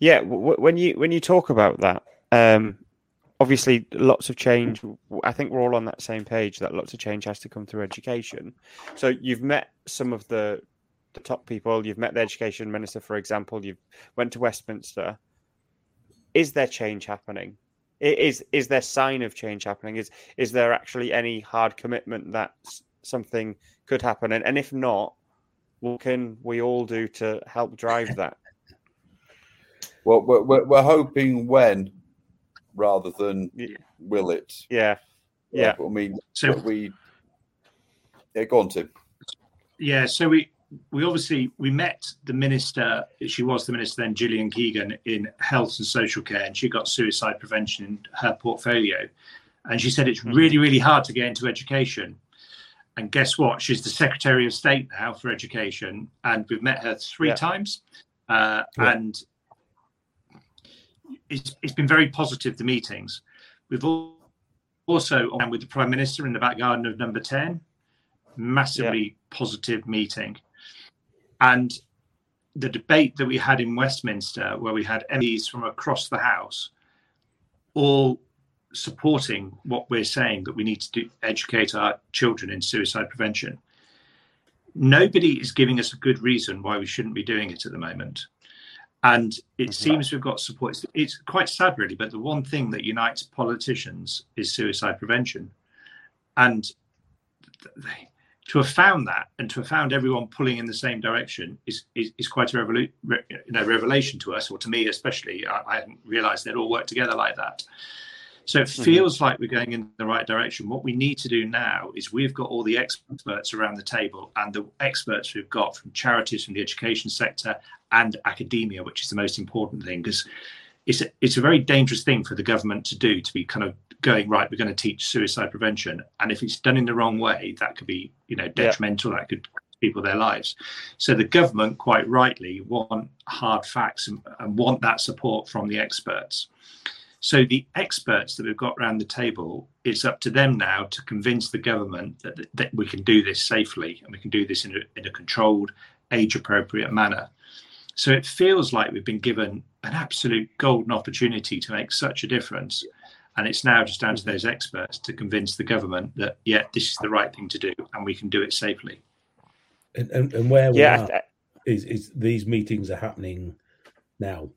Yeah, w- when you when you talk about that, um, obviously lots of change. I think we're all on that same page that lots of change has to come through education. So you've met some of the the top people. You've met the education minister, for example. You've went to Westminster. Is there change happening? Is is there sign of change happening? Is is there actually any hard commitment that something could happen? And, and if not, what can we all do to help drive that? [LAUGHS]
Well, we're, we're hoping when rather than
Yeah.
will it.
Yeah. Yeah.
But I mean,
So
we. Yeah, go on, Tim.
Yeah, so we we obviously we met the minister. She was the minister then, Gillian Keegan, in health and social care, and she got suicide prevention in her portfolio. And she said it's
Mhm.
really, really hard to get into education. And guess what? She's the Secretary of State now for Education, and we've met her three
Yeah.
times. Uh,
Yeah.
And it's, it's been very positive, the meetings. We've al- also, and with the Prime Minister in the back garden of number 10, massively positive meeting. And the debate that we had in Westminster, where we had MPs from across the House, all supporting what we're saying that we need to do, educate our children in suicide prevention. Nobody is giving us a good reason why we shouldn't be doing it at the moment. And it seems we've got support. It's, it's quite sad, really, but the one thing that unites politicians is suicide prevention. And they, to have found that and to have found everyone pulling in the same direction is is, is quite a revolu- re, you know, revelation to us, or to me especially. I, I hadn't realised they'd all work together like that. So it
Mhm.
feels like we're going in the right direction. What we need to do now is we've got all the experts around the table, and the experts we've got from charities, from the education sector, and academia, which is the most important thing, because it's a, it's a very dangerous thing for the government to do to be kind of going right. We're going to teach suicide prevention, and if it's done in the wrong way, that could be you know detrimental. That could cost people their lives. So the government, quite rightly, want hard facts and, and want that support from the experts. So the experts that we've got around the table, it's up to them now to convince the government that, that we can do this safely and we can do this in a, in a controlled, age-appropriate manner. So it feels like we've been given an absolute golden opportunity to make such a difference. And it's now just down to those experts to convince the government that, yeah, this is the right thing to do and we can do it safely.
And, and, and where we
Yeah.
are
I-
is, is these meetings are happening now.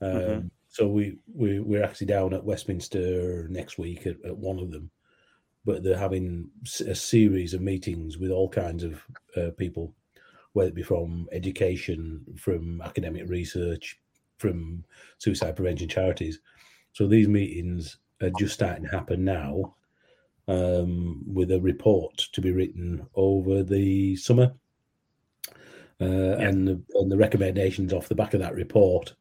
Um,
Mhm.
So we, we we're actually down at Westminster next week at, at one of them, but they're having a series of meetings with all kinds of uh, people, whether it be from education, from academic research, from suicide prevention charities. So these meetings are just starting to happen now, um, with a report to be written over the summer, uh, and the, and the recommendations off the back of that report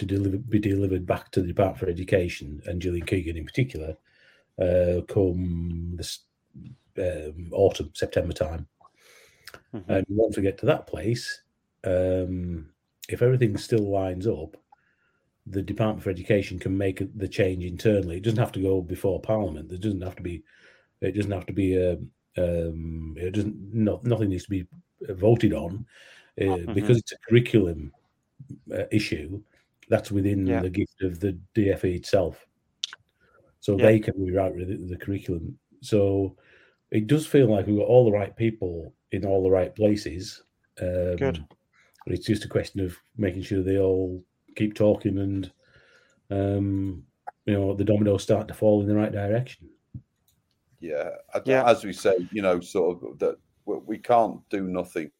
to deliver, be delivered back to the Department for Education and Gillian Keegan in particular, uh, come this um, autumn September time.
Mhm.
And once we get to that place, um, if everything still lines up, the Department for Education can make the change internally. It doesn't have to go before Parliament. There doesn't have to be. It doesn't have to be. A, um, it doesn't. No, nothing needs to be voted on uh, because it's a curriculum uh, issue. That's within
Yeah.
the gift of the DFE itself. So
Yeah.
they can rewrite the, the curriculum. So it does feel like we've got all the right people in all the right places. Um,
Good.
It's just a question of making sure they all keep talking and, um, you know, the dominoes start to fall in the right direction.
Yeah,
Yeah.
as we say, you know, sort of that we- we can't do nothing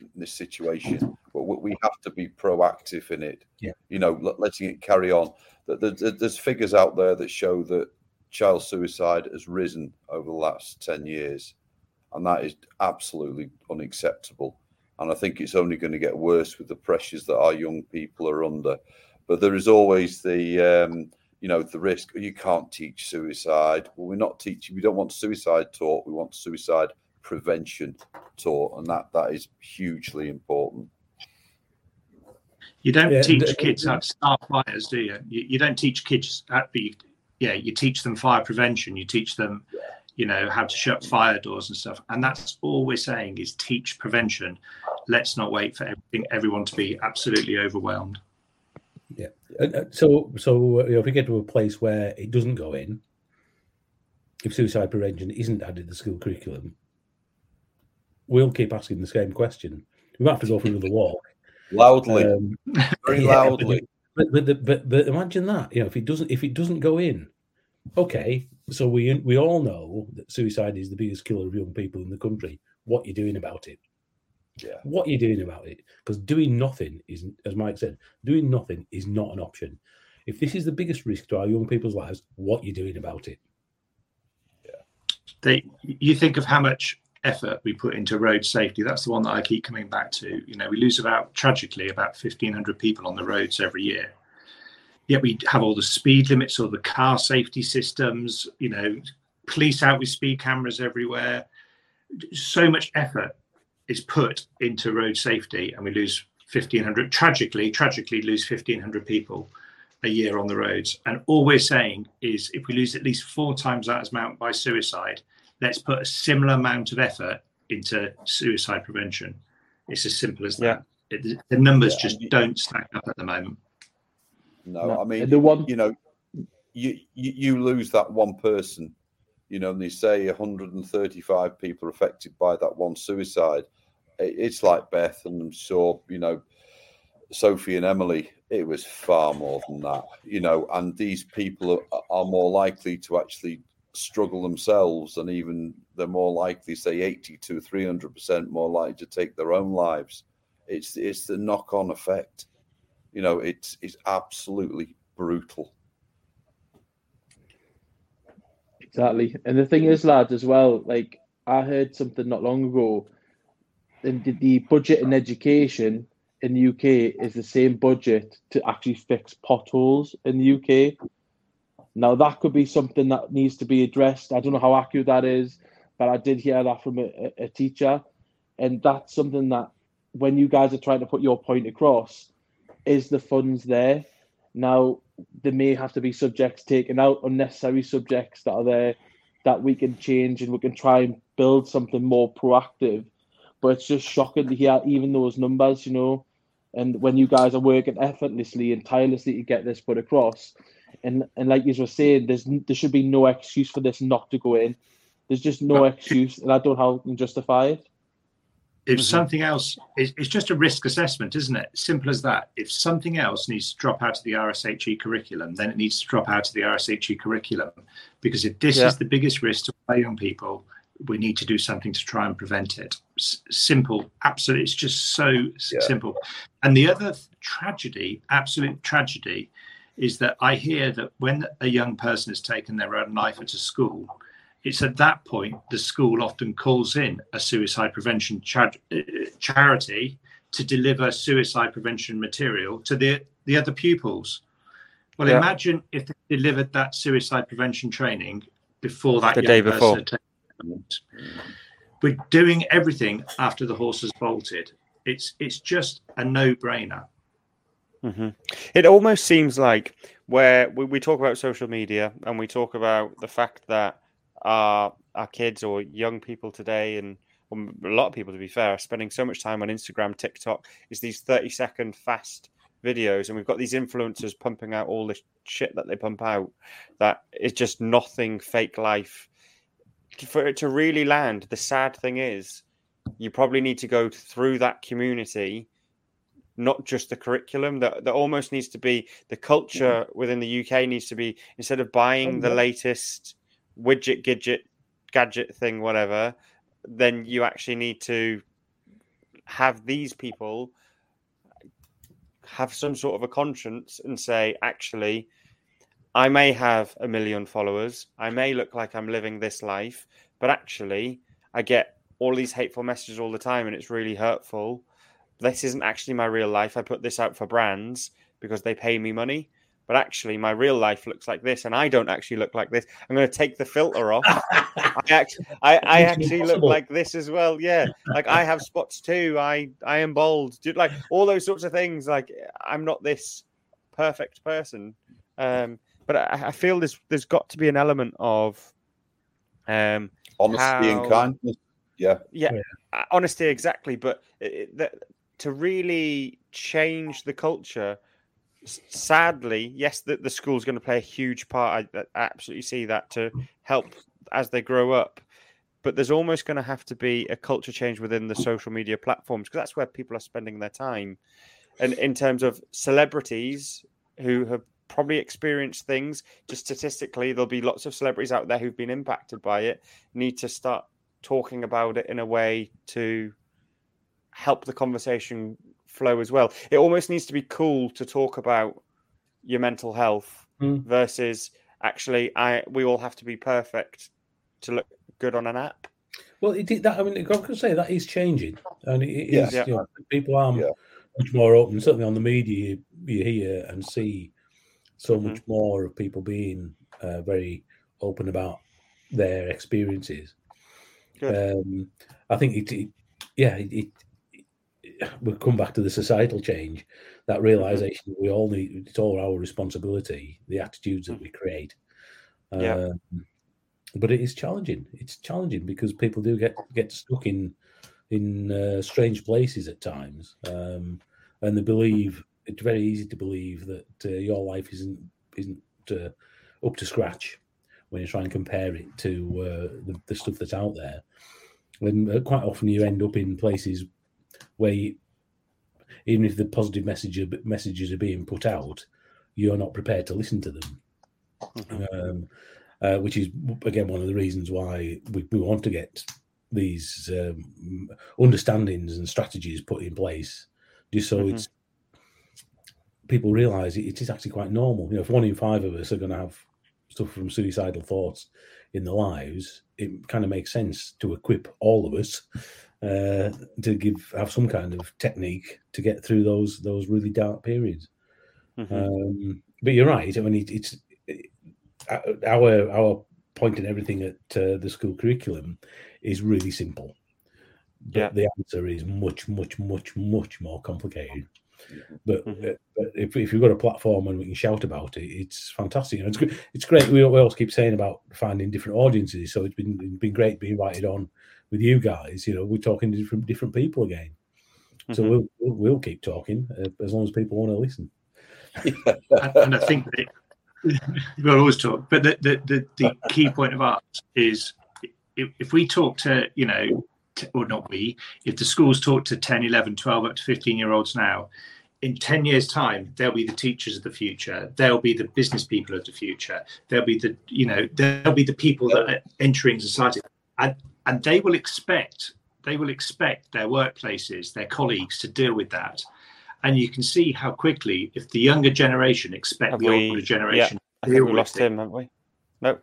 in this situation, but we have to be proactive in it.
Yeah.
you know, letting it carry on. That there- there- there's figures out there that show that child suicide has risen over the last ten years, and that is absolutely unacceptable. And I think it's only going to get worse with the pressures that our young people are under. But there is always the um, you know the risk you can't teach suicide well we're not teaching we don't want suicide taught we want suicide prevention taught and that that is hugely important
You don't
Yeah,
teach
and-
kids how to start fires, do you? You, you don't teach kids how to be, yeah, you teach them fire prevention. You teach them, you know, how to shut fire doors and stuff. And that's all we're saying is teach prevention. Let's not wait for everything, everyone to be absolutely overwhelmed.
And, uh, so, so uh, you know, if we get to a place where it doesn't go in, if suicide prevention isn't added to the school curriculum, we'll keep asking the same question. We might have to go for another walk.
Loudly
Um, [LAUGHS]
very [LAUGHS]
yeah,
loudly
but, but, but, but, but imagine that, you know, if it doesn't, if it doesn't go in, okay. So we we all know that suicide is the biggest killer of young people in the country. What you doing about it?
yeah
What you doing about it? Because doing nothing is, as Mike said, doing nothing is not an option. if this is the biggest risk to our young people's lives, what are you doing about it? Yeah.
They, you think of how much effort we put into road safety. That's the one that I keep coming back to. You know, we lose about tragically about fifteen hundred people on the roads every year. Yet we have all the speed limits, all the car safety systems. You know, police out with speed cameras everywhere. So much effort is put into road safety, and we lose 1,500. Tragically, tragically, lose 1,500 people a year on the roads. And all we're saying is, if we lose at least four times that amount by suicide, let's put a similar amount of effort into suicide prevention. It's as simple as that. It, the numbers
Yeah,
just
and-
don't stack up at the moment.
No,
No,
I mean
the one-
you know, you, you you lose that one person, you know, and they say 135 people affected by that one suicide. It- It's like Beth, and I'm sure you know, Sophie and Emily. It was far more than that, you know, and these people are, are more likely to actually struggle themselves, and even they're more likely, say, 80 to 300 percent more likely to take their own lives. It's it's the knock-on effect you know it's it's absolutely brutal
Exactly. And the thing is, lads, as well, like I heard something not long ago, and the, the budget in education in the UK is the same budget to actually fix potholes in the UK. Now that could be something that needs to be addressed. I don't know how accurate that is, but I did hear that from a, a- teacher, and that's something that when you guys are trying to put your point across, is the funds there? Now there may have to be subjects taken out, unnecessary subjects that are there that we can change and we can try and build something more proactive. But it's just shocking to hear even those numbers, you know. And when you guys are working effortlessly and tirelessly to get this put across, and and like you were saying, there's there should be no excuse for this not to go in. There's just no
But-
excuse, and I don't know how we can justify it.
If
Mhm.
something else, it's, it's just a risk assessment, isn't it? Simple as that. If something else needs to drop out of the RSHE curriculum, then it needs to drop out of the RSHE curriculum. Because if this
Yeah.
is the biggest risk to our young people, we need to do something to try and prevent it. S- simple, absolutely. It's just so
Yeah.
simple. And the other th- tragedy, absolute tragedy, is that I hear that when a young person has taken their own life at a school, it's at that point the school often calls in a suicide prevention char- uh, charity to deliver suicide prevention material to the the other pupils. Well,
Yeah.
imagine if they delivered that suicide prevention training before that
The day before.
We're doing everything after the horse has bolted. It's it's just a no brainer.
hmm It almost seems like where we, we talk about social media and we talk about the fact that our our kids or young people today and a lot of people to be fair are spending so much time on Instagram, TikTok is these 30 second fast videos and we've got these influencers pumping out all this shit that they pump out that is just nothing fake life for it to really land the sad thing is you probably need to go through that community not just the curriculum that, that almost needs to be the culture mm-hmm. within the uk needs to be instead of buying the latest widget gadget gadget thing whatever then you actually need to have these people have some sort of a conscience and say actually i may have a million followers. I may look like i'm living this life but actually i get all these hateful messages all the time and it's really hurtful this isn't actually my real life i put this out for brands because they pay me money but actually my real life looks like this and i don't actually look like this i'm going to take the filter off [LAUGHS] I, act, I, I actually look like this as well. Yeah, like I have spots too. I I am bald. Dude, like all those sorts of things. Like I'm not this perfect person. Um, but I, I feel there's there's got to be an element of um
honesty
How-
and kindness yeah
yeah,
Yeah.
uh, honesty exactly but it, it- that, to really change the culture sadly yes the, the school's going to play a huge part. I, I absolutely see that to help as they grow up. But there's almost going to have to be a culture change within the social media platforms because that's where people are spending their time. And in terms of celebrities who have probably experienced things just statistically there'll be lots of celebrities out there who've been impacted by it need to start talking about it in a way to help the conversation flow as well. It almost needs to be cool to talk about your mental health
Mm.
versus actually I we all have to be perfect to look good on an app.
Well, it did that. I mean, I can say that is changing, and it is.
Yeah.
Yeah.
You know, people are
Yeah.
much more open. Certainly on the media, you, you hear and see so
Mhm.
much more of people being uh, very open about their experiences.
Good.
Um, I think it, it yeah, it, we'll come back to the societal change. That realization that we all need it's all our responsibility. The attitudes that we create.
Yeah.
Um, but it is challenging. It's challenging because people do get get stuck in in uh, strange places at times, um, and they believe it's very easy to believe that uh, your life isn't isn't uh, up to scratch when you try and compare it to uh, the, the stuff that's out there. And uh, quite often you end up in places where, you, even if the positive message messages are being put out, you're not prepared to listen to them um, uh, which is again one of the reasons why we, we want to get these um, understandings and strategies put in place, just so
Mhm.
it's people realise it, it is actually quite normal. You know, if one in five of us are going to have stuff from suicidal thoughts in their lives, it kind of makes sense to equip all of us uh, to give have some kind of technique to get through those those really dark periods.
Mhm.
Um, but you're right. I mean, it, it's it, our our point in everything at uh, the school curriculum is really simple. But
Yeah.
the answer is much, much, much, much more complicated. But,
Mhm.
uh, but if, if you've got a platform and we can shout about it, it's fantastic. You know, it's good. It's great. We, we always keep saying about finding different audiences. So it's been it's been great being invited on with you guys. You know, we're talking to different different people again. So
Mhm.
we'll, we'll we'll keep talking uh, as long as people want to listen. [LAUGHS]
and, and I think that [LAUGHS] we'll always talk. But the, the, the, the key point of ours is if, if we talk to, you know, t- or not we, if the schools talk to 10, 11, 12, up to 15 year olds now, in 10 years' time, they'll be the teachers of the future. They'll be the business people of the future. They'll be the, you know, they'll be the people that are entering society. And, and they will expect, they will expect their workplaces, their colleagues to deal with that and you can see how quickly if the younger generation expect
Have
the
we-
older generation
I think we lost
it.
him, haven't we? No,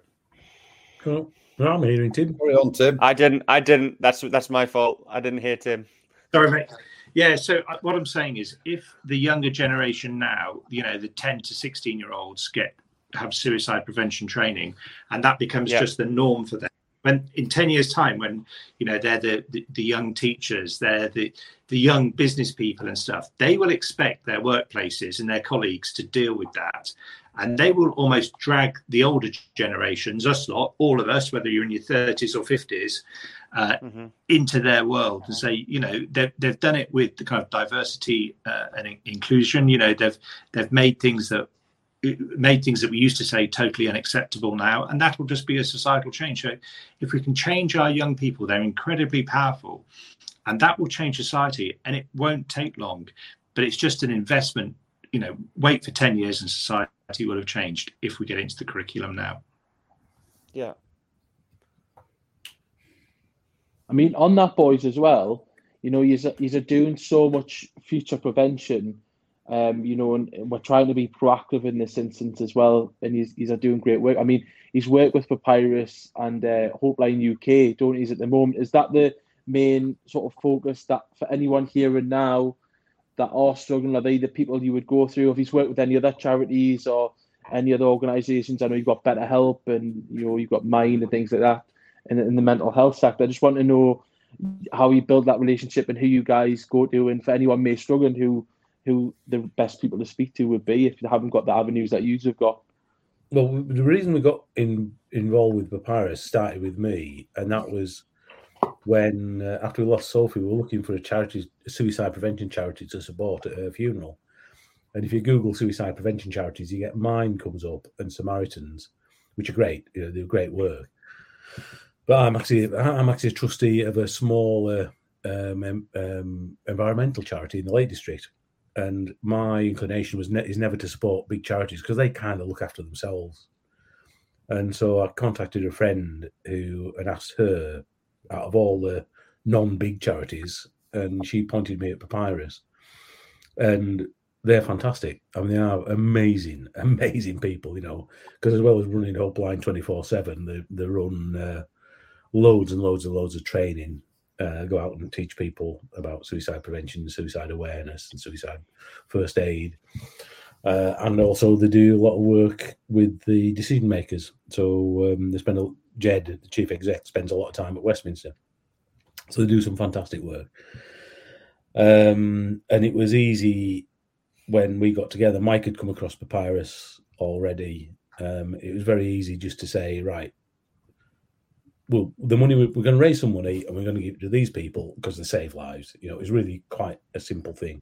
Oh, no, I'm hearing Tim.
Carry on, Tim.
I didn't. I didn't. That's that's my fault. I didn't hear Tim.
Sorry, mate. Yeah, so uh, what I'm saying is, if the younger generation now, you know, the 10 to 16 year olds get have suicide prevention training, and that becomes
Yeah.
just the norm for them. When in 10 years' time, when you know they're the, the the young teachers, they're the the young business people and stuff, they will expect their workplaces and their colleagues to deal with that, and they will almost drag the older generations, us lot, all of us, whether you're in your 30s or 50s, uh,
Mhm.
into their world and say, you know, they've, they've done it with the kind of diversity uh, and in- inclusion. You know, they've they've made things that made things that we used to say totally unacceptable now, and that will just be a societal change. So, if we can change our young people, they're incredibly powerful, and that will change society. And it won't take long, but it's just an investment. You know, wait for ten years, and society will have changed if we get into the curriculum now.
Yeah.
I mean, on that, boys, as well, you know, you're, you're doing so much future prevention, um, you know, and we're trying to be proactive in this instance as well. And he's, he's doing great work. I mean, he's worked with Papyrus and uh, Hopeline UK, don't he, at the moment? Is that the main sort of focus that for anyone here and now that are struggling, are they the people you would go through? If he's worked with any other charities or any other organisations, I know you've got Better Help and, you know, you've got Mind and things like that in, in the mental health sector. I just want to know how you build that relationship and who you guys go to, and for anyone may struggling who who the best people to speak to would be if you haven't got the avenues that you have got.
Well, the reason we got in, involved with Papyrus started with me, and that was when uh, after we lost Sophie, we were looking for a charity, a suicide prevention charity to support at her funeral. And if you Google suicide prevention charities, you get Mind comes up and Samaritans, which are great. You know, they're great work. But I'm actually I'm actually a trustee of a small um, um, environmental charity in the Lake District, and my inclination was ne- is never to support big charities because they kind of look after themselves. And so I contacted a friend who and asked her out of all the non-big charities, and she pointed me at Papyrus. And they're fantastic. I mean, they are amazing, [LAUGHS] amazing people. You know, because as well as running Hopeline twenty four seven, they they run uh, loads and loads and loads of training. Uh, go out and teach people about suicide prevention, suicide awareness, and suicide first aid. Uh, and also, they do a lot of work with the decision makers. So um, they spend a, Ged, the chief exec, spends a lot of time at Westminster. So they do some fantastic work. Um, and it was easy when we got together. Mike had come across Papyrus already. Um, it was very easy just to say, right, well, the money we're, going to raise some money and we're going to give it to these people because they save lives. You know, it's really quite a simple thing.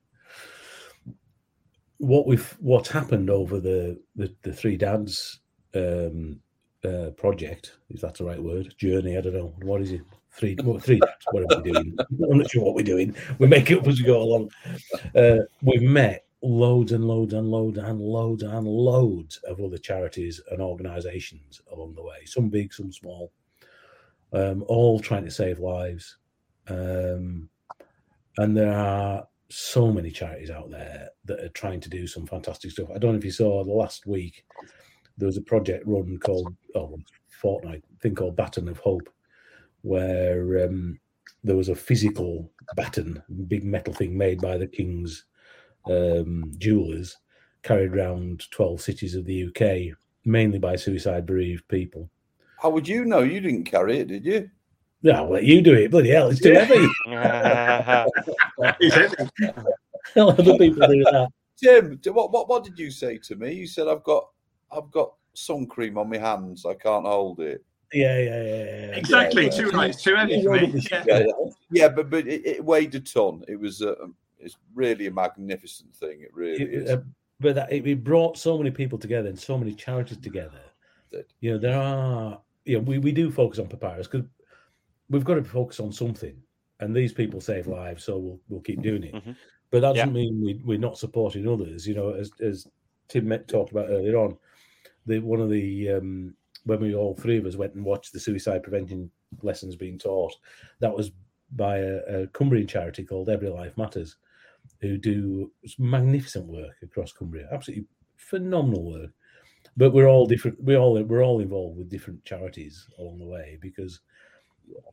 What we've what's happened over the the, the three dads um, uh, project is that the right word, journey. I don't know what is it. Three, well, three dads. What are we doing? I'm not sure what we're doing. We make it up as we go along. Uh, we've met loads and loads and loads and loads and loads of other charities and organisations along the way. Some big, some small um, all trying to save lives. Um, and there are so many charities out there that are trying to do some fantastic stuff. I don't know if you saw the last week, there was a project run called, oh, fortnight thing called Baton of Hope, where um, there was a physical baton, big metal thing made by the King's um, jewelers, carried around 12 cities of the UK, mainly by suicide bereaved people.
How would you know? You didn't carry it, did you?
No, I'll let you do it. Bloody hell, it's too heavy. [LAUGHS] [LAUGHS]
It's heavy. [LAUGHS]
Other people do that.
Tim, d- what, what what did you say to me? You said I've got I've got sun cream on my hands. I can't hold it.
Yeah, yeah, yeah, yeah.
Exactly.
Yeah,
Too right. Too heavy for me. Yeah.
Yeah, yeah, yeah but but it, it weighed a ton. It was uh, it's really a magnificent thing. It really
It-
is.
uh, but that, it, it brought so many people together and so many charities together. You know, there are, you know, we, we do focus on papyrus because we've got to focus on something. And these people save lives, so we'll we'll keep doing it.
Mhm.
But that doesn't mean we, we're not supporting others. You know, as as Tim Met talked about earlier on, the one of the um, when we all three of us went and watched the suicide prevention lessons being taught, that was by a, a Cumbrian charity called Every Life Matters, who do magnificent work across Cumbria, absolutely phenomenal work. But we're all different. We all we're all involved with different charities along the way because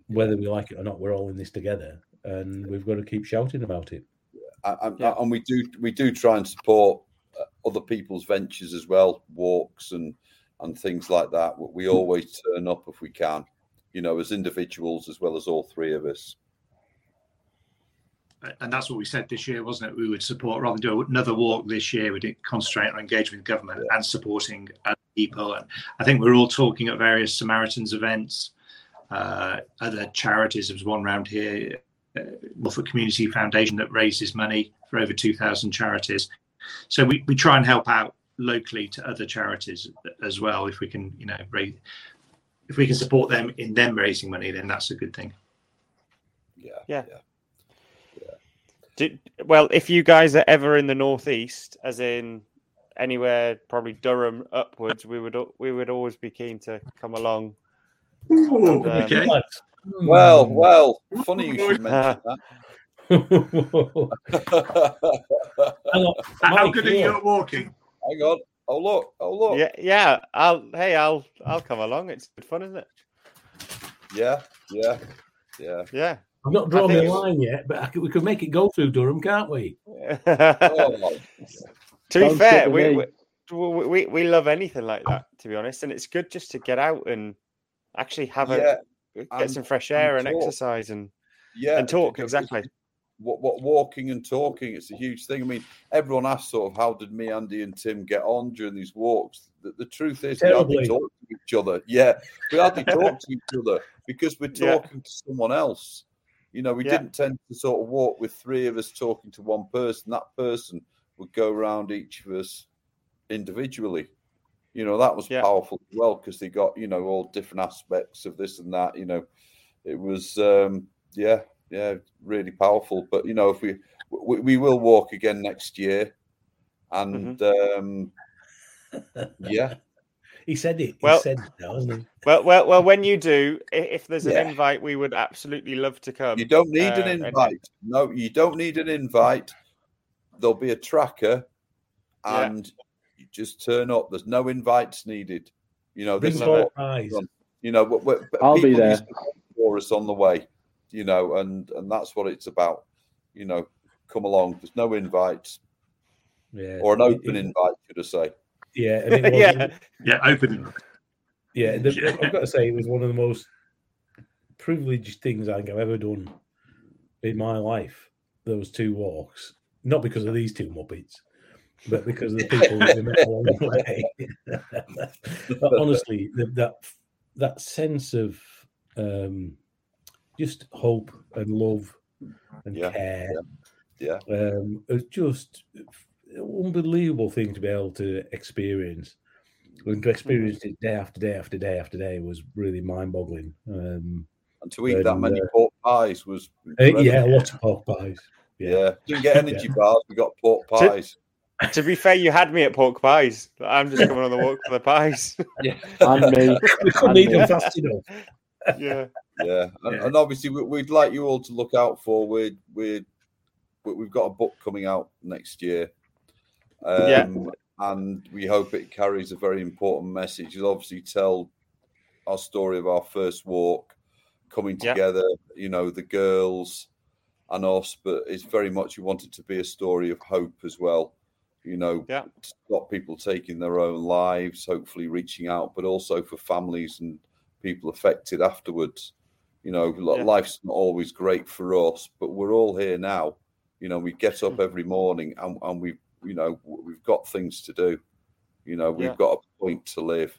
whether we like it or not, we're all in this together, and we've got to keep shouting about it.
I- I-
Yeah.
and we do we do try and support uh, other people's ventures as well, walks and and things like that. We- We always turn up if we can, you know, as individuals as well as all three of us.
And that's what we said this year, wasn't it? We would support rather than do another walk this year. We did concentrate on engaging with government and supporting other people. And I think we're all talking at various Samaritans events, uh, other charities. There was one round here, uh, Norfolk Community Foundation, that raises money for over 2,000 charities. So we, we try and help out locally to other charities as well. If we can, you know, raise, if we can support them in them raising money, then that's a good thing.
Yeah,
Yeah. Do, well, if you guys are ever in the northeast, as in anywhere, probably Durham upwards, we would we would always be keen to come along.
Ooh,
um,
okay.
Well, well, funny you should [LAUGHS] mention that.
Hang on,
How
Mike,
good are
yeah.
you at walking?
Hang on. Oh look! Oh look!
Yeah, yeah. I'll hey, I'll I'll come along. It's good fun, isn't it?
Yeah, yeah, yeah.
Yeah.
I've not drawn
I
the line yet, but I could, we could make it go through Durham, can't we?
Oh, [LAUGHS]
to be
Sounds
fair, we, we, we we we love anything like that. To be honest, and it's good just to get out and actually have
yeah,
a get
and-
some fresh air and
talk.
exercise and
yeah.
and talk exactly.
What, what walking and talking? It's a huge thing. I mean, everyone asks sort of how did me, Andy, and Tim get on during these walks? The, the truth is, we
Terribly.
hardly talk to each other. Yeah, we hardly talk to each other because we're [LAUGHS]
Yeah.
talking to someone else. You know, we
Yeah.
didn't tend to sort of walk with three of us talking to one person. That person would go around each of us individually. You know, that was
Yeah.
powerful as well because they got, you know, all different aspects of this and that. You know, it was, um, yeah, yeah, really powerful. But, you know, if we, we, we will walk again next year. And, um, yeah,
He said it.
Well-
he said it now, hasn't he?
Well, well, well. When you do, if there's an
Yeah.
invite, we would absolutely love to come.
you don't need
uh,
an
and-
invite. No, you don't need an invite. There'll be a tracker
Yeah.
and you just turn up. There's no invites needed. You know, this is
love
what
pork pies.
you know. What, what,
I'll be there.
used to look for us on the way. You know, and and that's what it's about. You know, come along. There's no invites
Yeah.
or an
It-
open
it-
invite, should I say?
Yeah, [LAUGHS] and it
yeah.
wasn't-
Yeah, open.
Yeah, the, I've got to say it was one of the most privileged things I think I've ever done in my life. Those two walks, not because of these two muppets, but because of the people we met along the way. [LAUGHS] but honestly, the, that that sense of um, just hope and love and
Yeah,
care
Yeah,
um, it's just an unbelievable thing to be able to experience. And to experience it day after day after day after day was really that Um,
and to eat that many
uh,
pork pies was
uh,
incredible.
yeah, lots of pork pies.
yeah. Didn't get [LAUGHS] energy bars. We got pork pies.
To be fair, you had me at pork pies. I'm just coming on the walk for the pies. [LAUGHS]
And me. [LAUGHS]
We couldn't eat them fast enough.
yeah.
Yeah, and,
Yeah.
and obviously we, we'd like you all to look out for. We're, we're we've got a book coming out next year. Um,
Yeah.
and we hope it carries a very important message. It'll obviously tell our story of our first walk, coming
Yeah.
together. You know, the girls and us, but it's very much we want it to be a story of hope as well. You know,
Yeah.
to stop people taking their own lives, hopefully reaching out, but also for families and people affected afterwards. You know,
Yeah.
life's not always great for us, but we're all here now. You know, we get up every morning and, and we, you know, we've got things to do. You know, we've
Yeah.
got a point to live.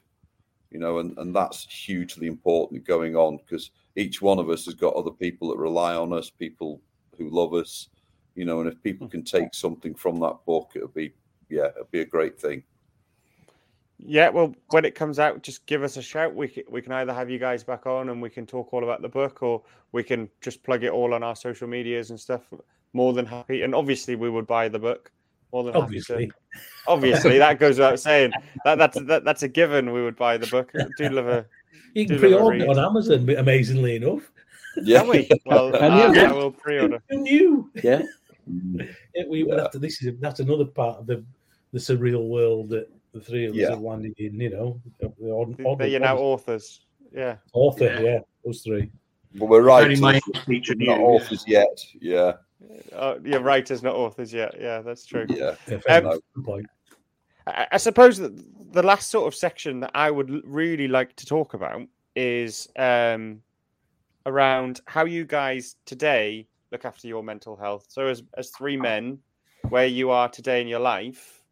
You know, and, and that's hugely important going on because each one of us has got other people that rely on us, people who love us. You know, and if
Hmm.
people can take something from that book, it'll be, yeah, it'll be a great thing.
Yeah, well, when it comes out, just give us a shout. We can, we can either have you guys back on and we can talk all about the book, or we can just plug it all on our social medias and stuff. More than happy, and obviously we would buy the book. More than
Obviously.
happy to. Obviously, that goes without saying. That that's that, that's a given. We would buy the book. I do love a.
You can
Do love a
pre-order it on Amazon, but amazingly enough.
Yeah.
We? Well,
Can
uh,
you?
I will pre-order.
Who knew?
Yeah. [LAUGHS]
Yeah, we
Yeah.
have to. This is that's another part of the the surreal world that the three of us
Yeah.
have landed in. You know, the, the odd, odd,
They're now authors. Yeah.
author.
Yeah.
Yeah. those three.
But we're
Only my English
not authors yet. Yeah,
Uh, yeah, writers, not authors yet. Yeah, that's true.
yeah.
Yeah,
Um.
Good point.
I, I suppose that the last sort of section that I would really like to talk about is um, around how you guys today look after your mental health. So, as as three men, where you are today in your life,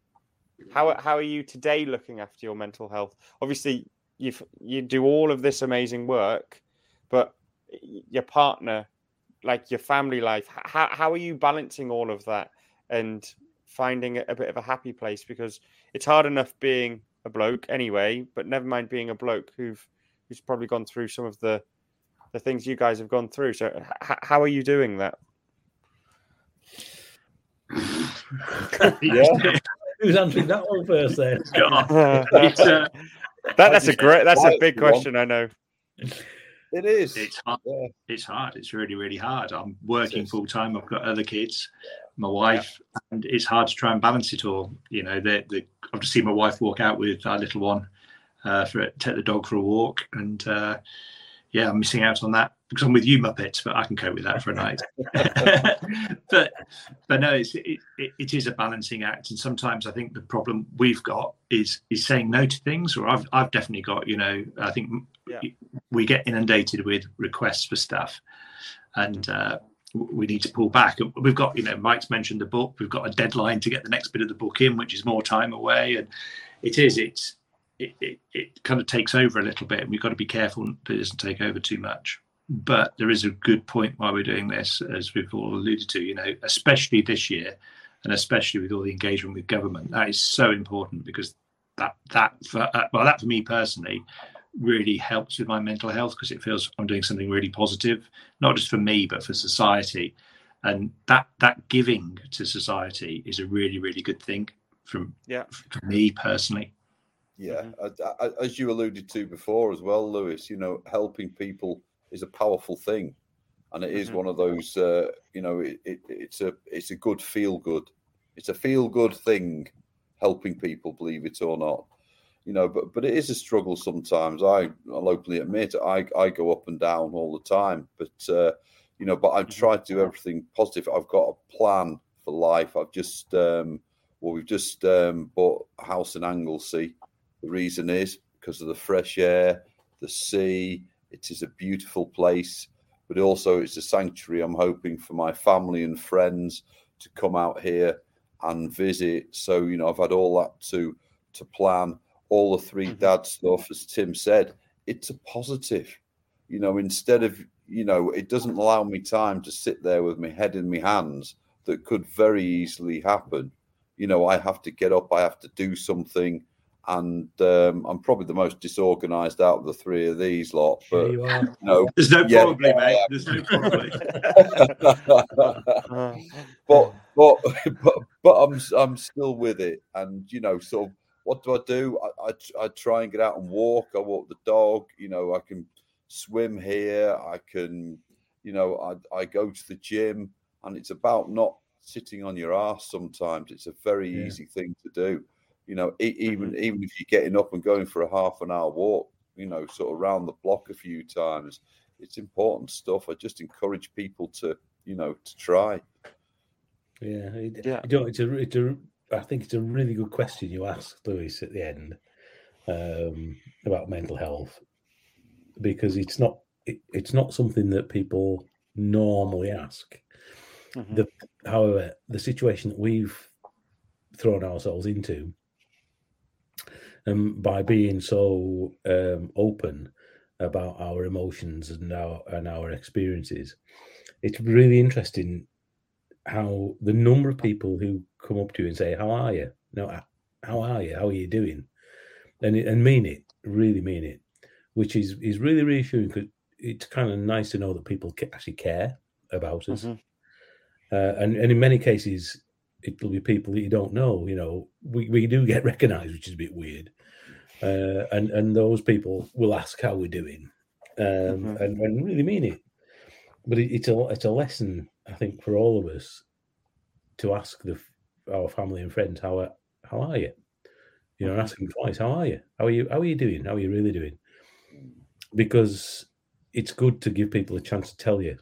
how how are you today looking after your mental health? Obviously, you you do all of this amazing work, but your partner, like your family life, how how are you balancing all of that and finding a, a bit of a happy place? Because it's hard enough being a bloke anyway, but never mind being a bloke who've who's probably gone through some of the the things you guys have gone through. So, h- how are you doing that?
Yeah. [LAUGHS]
Who's answering that one first? There.
God. [LAUGHS]
that,
uh,
that's a great. That's a big
go on.
question. I know.
It is.
it's hard.
Yeah.
It's hard. It's really, really hard. I'm working full time. I've got other kids, my wife, and it's hard to try and balance it all. You know, the, the I've just seen my wife walk out with our little one uh, for take the dog for a walk, and uh, yeah, I'm missing out on that because I'm with you Muppets, but I can cope with that for a night. [LAUGHS] but but no, it's it, it, it is a balancing act, and sometimes I think the problem we've got is is saying no to things, or I've I've definitely got. You know, I think
Yeah.
we get inundated with requests for stuff, and uh, we need to pull back. We've got, you know, Mike's mentioned the book. We've got a deadline to get the next bit of the book in, which is more time away, and it is it's it, it, it kind of takes over a little bit, and we've got to be careful that it doesn't take over too much. But there is a good point why we're doing this, as we've all alluded to. You know, especially this year, and especially with all the engagement with government, that is so important because that that for, uh, well, that for me personally really helps with my mental health because it feels I'm doing something really positive, not just for me but for society, and that that giving to society is a really really good thing from
Yeah.
for me personally.
Yeah, I- I- as you alluded to before as well, Lewis. You know, helping people is a powerful thing, and it is
Mhm.
one of those. Uh, you know, it, it, it's a it's a good feel good. It's a feel good thing, helping people, believe it or not. You know, but but it is a struggle sometimes. I, I'll openly admit I I go up and down all the time, but uh, you know, but I try to do everything positive. I've got a plan for life. I've just um, well, we've just um, bought a house in Anglesey. The reason is because of the fresh air, the sea. It is a beautiful place, but also it's a sanctuary. I'm hoping for my family and friends to come out here and visit. So you know, I've had all that to to plan. All the 3 dad stuff, as Tim said, it's a positive. You know, instead of you know, it doesn't allow me time to sit there with my head in my hands. That could very easily happen. You know, I have to get up. I have to do something and um, I'm probably the most disorganized out of the three of these lot. But
you are.
you know,
There's no
Yeah.
probably, mate. There's no probably. [LAUGHS] [LAUGHS]
But but [LAUGHS] but but I'm I'm still with it, and you know, sort of, what do I do? I, I I try and get out and walk. I walk the dog. You know, I can swim here. I can, you know, I I go to the gym, and it's about not sitting on your ass. Sometimes it's a very
Yeah.
easy thing to do. You know, e- mm-hmm. even even if you're getting up and going for a half an hour walk, you know, sort of around the block a few times, it's important stuff. I just encourage people to, you know, to try.
Yeah, it,
Yeah.
You know, it's a, it's a, I think it's a really good question you asked, Lewis, at the end um, about mental health, because it's not, it, it's not something that people normally ask.
mhm.
The, however, the situation that we've thrown ourselves into, um, by being so um, open about our emotions and our and our experiences, it's really interesting how the number of people who come up to you and say, "How are you?" No, how are you? How are you doing? And and mean it, really mean it, which is is really reassuring because it's kind of nice to know that people actually care about us.
Mhm.
Uh, and and in many cases, it'll be people that you don't know. You know, we, we do get [LAUGHS] recognised, which is a bit weird. Uh, and and those people will ask how we're doing, um,
Mhm.
and, and really mean it. But it, it's a it's a lesson, I think, for all of us to ask the our family and friends how are- how are you? You know, asking twice, how are you? How are you? How are you doing? How are you really doing? Because it's good to give people a chance to tell you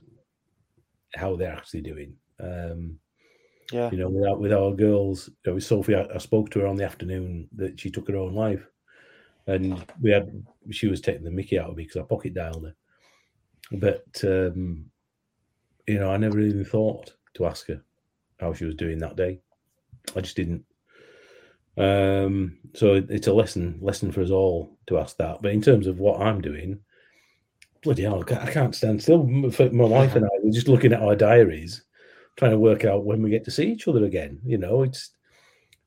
how they're actually doing. Um,
Yeah.
you know, with our, with our girls, you know, with Sophie, I, I spoke to her on the afternoon that she took her own life, and we had she was taking the Mickey out of me because I pocket dialed her. But um, you know, I never even thought to ask her how she was doing that day. I just didn't. Um, so it's a lesson lesson for us all to ask that. But in terms of what I'm doing, bloody hell, I can't, stand still. My wife and I we're just looking at our diaries, trying to work out when we get to see each other again. You know, it's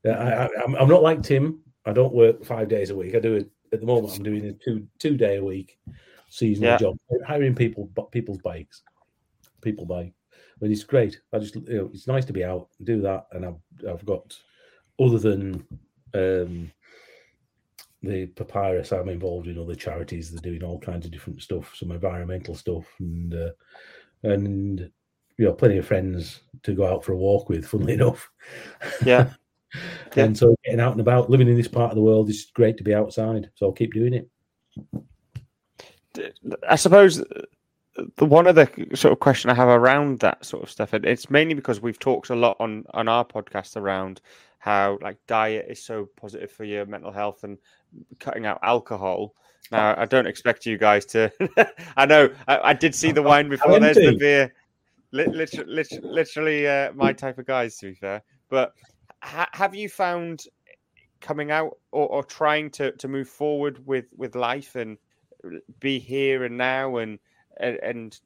I, I, I'm, I'm not like Tim. I don't work five days a week. I do it at the moment. I'm doing a two two day a week seasonal
Yeah.
job, hiring people people's bikes, people bike. But it's great. I just you know it's nice to be out and do that. And I've I've got other than um, the papyrus, I'm involved in other charities. They're doing all kinds of different stuff, some environmental stuff, and uh, and you know plenty of friends to go out for a walk with. [LAUGHS] Funnily enough,
Yeah. [LAUGHS] Yeah.
and so getting out and about, living in this part of the world is great to be outside. So I'll keep doing it.
I suppose uh, the one other sort of question I have around that sort of stuff, and it's mainly because we've talked a lot on on our podcast around how like diet is so positive for your mental health and cutting out alcohol. Now, I don't expect you guys to. [LAUGHS] I know I, I did see the wine before. There's the beer. Literally, literally, literally uh, my type of guys, to be fair. But ha- have you found coming out or, or trying to, to move forward with, with life and be here and now and, and and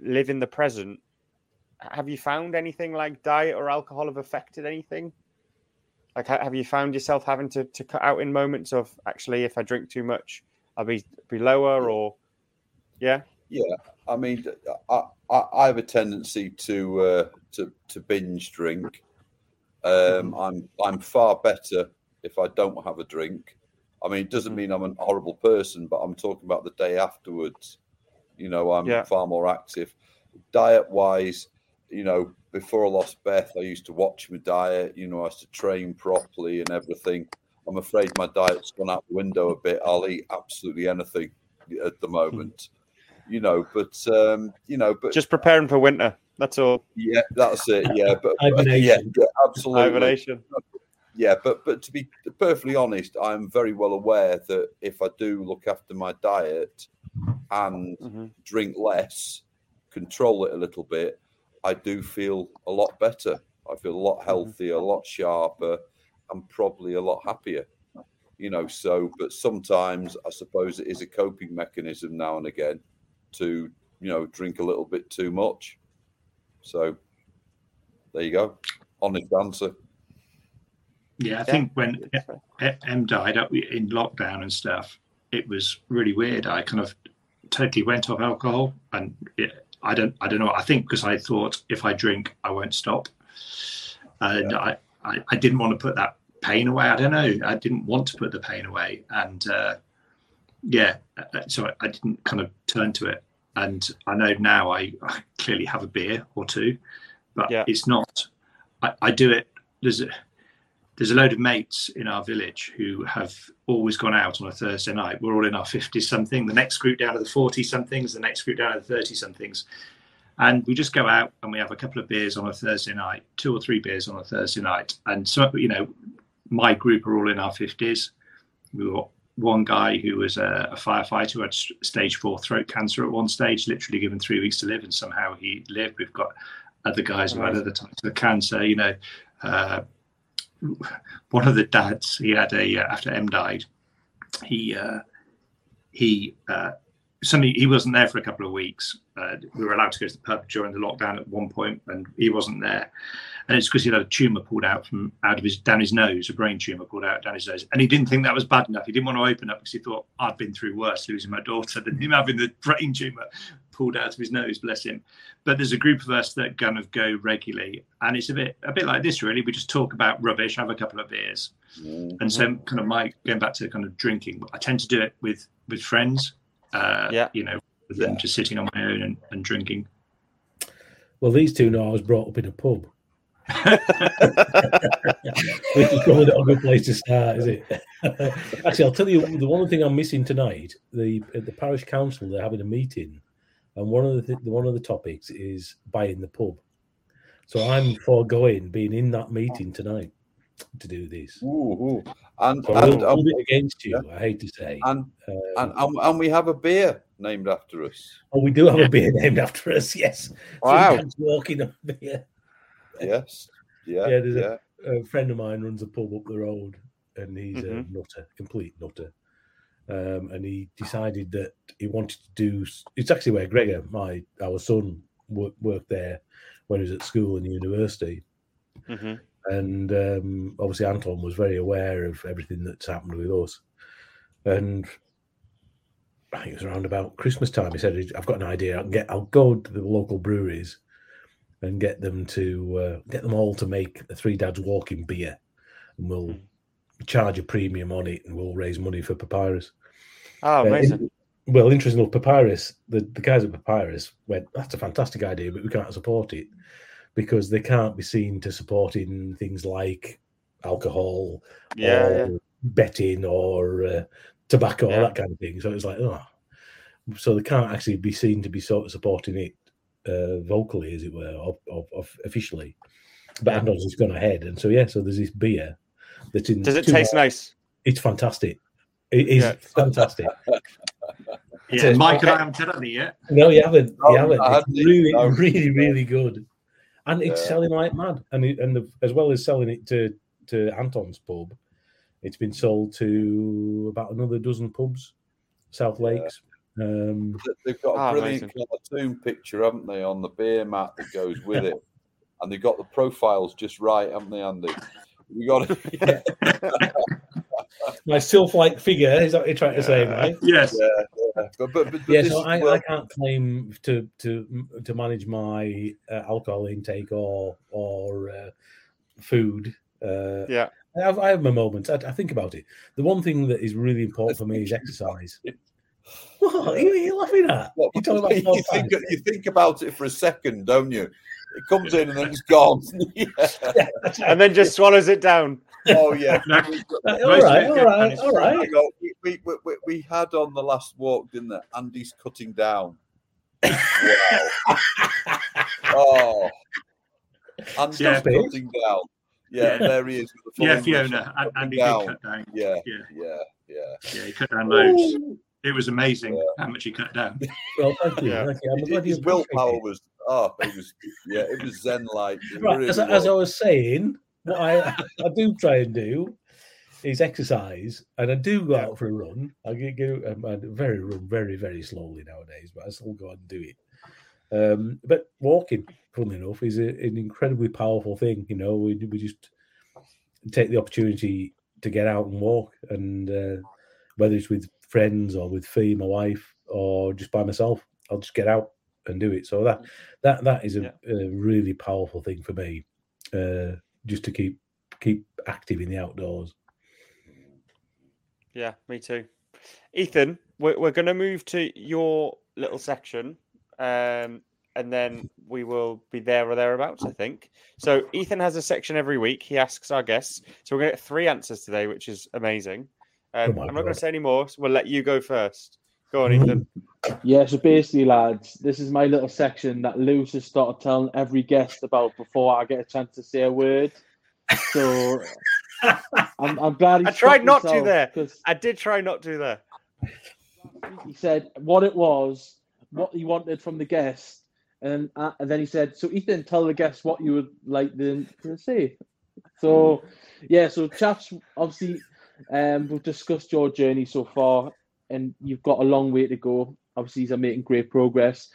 live in the present? Have you found anything like diet or alcohol have affected anything? Like, have you found yourself having to, to cut out in moments of actually, if I drink too much, I'll be be lower or yeah,
Yeah, I mean, I, I, I have a tendency to uh, to to binge drink. Um, I'm I'm far better if I don't have a drink. I mean, it doesn't mean I'm an horrible person, but I'm talking about the day afterwards. You know, I'm
Yeah.
far more active. Diet wise, you know, before I lost Beth, I used to watch my diet. You know, I used to train properly and everything. I'm afraid my diet's gone out the window a bit. I'll eat absolutely anything at the moment. You know, but um, you know, but
Just preparing for winter. That's all.
yeah, that's it. Yeah, but, but yeah,
Hibernation.
yeah, absolutely.
Hibernation.
Yeah, but but to be perfectly honest, I'm very well aware that if I do look after my diet and
Mhm.
drink less, control it a little bit, I do feel a lot better. I feel a lot healthier, a lot sharper, and probably a lot happier. You know, so but sometimes I suppose it is a coping mechanism now and again to, you know, drink a little bit too much. So there you go. Honest answer.
Yeah, I think when M died up in lockdown and stuff, it was really weird. I kind of totally went off alcohol, and it, I don't, I don't know. I think because I thought if I drink, I won't stop, and I, I, I didn't want to put that pain away. I don't know. I didn't want to put the pain away, and uh, yeah, uh, so I, I didn't kind of turn to it. And I know now I, I clearly have a beer or two, but
Yeah.
it's not. I, I do it. There's a, there's a load of mates in our village who have always gone out on a Thursday night. We're all in our 50s something. The next group down to the 40 somethings, the next group down to the 30 somethings. And we just go out and we have a couple of beers on a Thursday night, two or three beers on a Thursday night. And so, you know, my group are all in our 50s. We got one guy who was a, a firefighter who had stage four throat cancer at one stage, literally given three weeks to live, and somehow he lived. We've got other guys who had other types of cancer, you know. Uh, one of the dads he had a uh, after M died, he uh, he uh, suddenly he wasn't there for a couple of weeks. Uh, we were allowed to go to the pub during the lockdown at one point, and he wasn't there. And it's because he had a tumor pulled out from out of his down his nose, a brain tumor pulled out down his nose, and he didn't think that was bad enough. He didn't want to open up because he thought I'd been through worse, losing my daughter, than him having the brain tumor pulled out of his nose. Bless him. But there's a group of us that kind of go regularly, and it's a bit a bit like this really. We just talk about rubbish, have a couple of beers,
Mm.
and so kind of my going back to kind of drinking. I tend to do it with with friends. Uh,
Yeah.
you know, than
Yeah.
just sitting on my own and, and drinking.
Well, these two know I was brought up in a pub. Which is probably not a good place to start, is it? [LAUGHS] Actually, I'll tell you the one thing I'm missing tonight. The at the parish council they're having a meeting, and one of the th- one of the topics is buying the pub. So I'm foregoing being in that meeting tonight to do this.
Ooh, ooh. And,
So
and, and,
hold against you. I hate to say.
and,
Um,
and, and, and we have a beer named after us.
oh, we do have a beer [LAUGHS] named after us. Yes.
Wow.
Walking up beer.
Yes. Yeah.
Yeah, there's a-
yeah.
a friend of mine runs a pub up the road, and he's
Mhm.
a nutter, complete nutter. Um, and he decided that he wanted to do. It's actually where Gregor, my our son, work, worked there when he was at school and university.
hmm
And um, obviously, Anton was very aware of everything that's happened with us. And I think it was around about Christmas time. He said, "I've got an idea. I can get. I'll go to the local breweries and get them to uh, get them all to make a Three Dads Walking beer, and we'll charge a premium on it, and we'll raise money for Papyrus."
Oh,
Uh,
amazing.
in- well, interesting enough, Papyrus, the, the guys at Papyrus went, that's a fantastic idea, but we can't support it because they can't be seen to supporting things like alcohol
Yeah,
or
yeah.
betting or uh, tobacco
Yeah.
or that kind of thing. So it's like, oh, so they can't actually be seen to be sort of supporting it uh, vocally, as it were, or, or, or officially. But
Yeah.
Anton's just gone ahead, and so yeah, so there's this beer that's in.
Does it
two
taste nice?
it's fantastic. It is
Yeah. [LAUGHS]
fantastic.
Yeah,
So-
Michael, I haven't had any yet.
No, you haven't.
No,
you haven't. It's
haven't
really,
no.
really, really good, and it's
Yeah.
selling like mad. And it, and the, as well as selling it to to Anton's pub, it's been sold to about another dozen pubs, South Lakes. Um,
They've got a
Ah,
brilliant cartoon picture, haven't they, on the beer mat that goes with [LAUGHS] it, and they've got the profiles just right, haven't they, Andy? We got it. [LAUGHS]
my sylph-like figure is that what you're trying to say, Mike?
Yes.
Yeah, yeah. But, but, but, but
Yeah, so I,
where-
I can't claim to to to manage my uh, alcohol intake or or uh, food. Uh,
Yeah.
I have, I have my moments. I, I think about it. The one thing that is really important for me is exercise. [LAUGHS] What are you, laughing at?
Well,
You're talking about [LAUGHS]
you, think, you think about it for a second, don't you? It comes in and then it's gone. [LAUGHS] yeah.
and then just swallows it down. [LAUGHS]
Oh yeah.
No,
all
Most
right,
of
all
it-
right, all right.
We, we, we, we- we had on the last walk, didn't it? Andy's cutting down. Wow. oh, Andy's
Yeah.
cutting down. Yeah,
Yeah.
there he is. With the
yeah, Fiona. Andy
down.
did cut down.
Yeah,
Yeah.
yeah, yeah.
Yeah, he cut down loads. It was amazing how much he cut down. [LAUGHS]
Well, thank you.
Yeah.
Thank you. I'm
His willpower was oh, it was yeah, it was zen like.
Right, as, I- as I was saying, what I, [LAUGHS] I do try and do is exercise, and I do go out for a run. I get go um, I very run very very slowly nowadays, but I still go out and do it. Um, but walking, funnily enough, is a, an incredibly powerful thing. You know, we we just take the opportunity to get out and walk, and uh, whether it's with friends or with Fee, my wife, or just by myself, I'll just get out and do it. So that that that is a,
Yeah.
a really powerful thing for me, uh, just to keep keep active in the outdoors.
Yeah, me too. Ethan, we're, we're going to move to your little section, um, and then we will be there or thereabouts, I think. So Ethan has a section every week. He asks our guests. So we're going to get three answers today, which is amazing. Um,
Oh
I'm not going to say any more, so we'll let you go first. Go on, Ethan.
Yeah, so basically, lads, this is my little section that Lewis has started telling every guest about before I get a chance to say a word. So [LAUGHS] I'm, I'm glad he
I tried not to
there.
there.
'cause
I did try not to there.
he said what it was, what he wanted from the guest, and, uh, and then he said, "So Ethan, tell the guest what you would like them to say." So, yeah, so chaps, obviously, um, we've discussed your journey so far, and you've got a long way to go. Obviously, you're making great progress.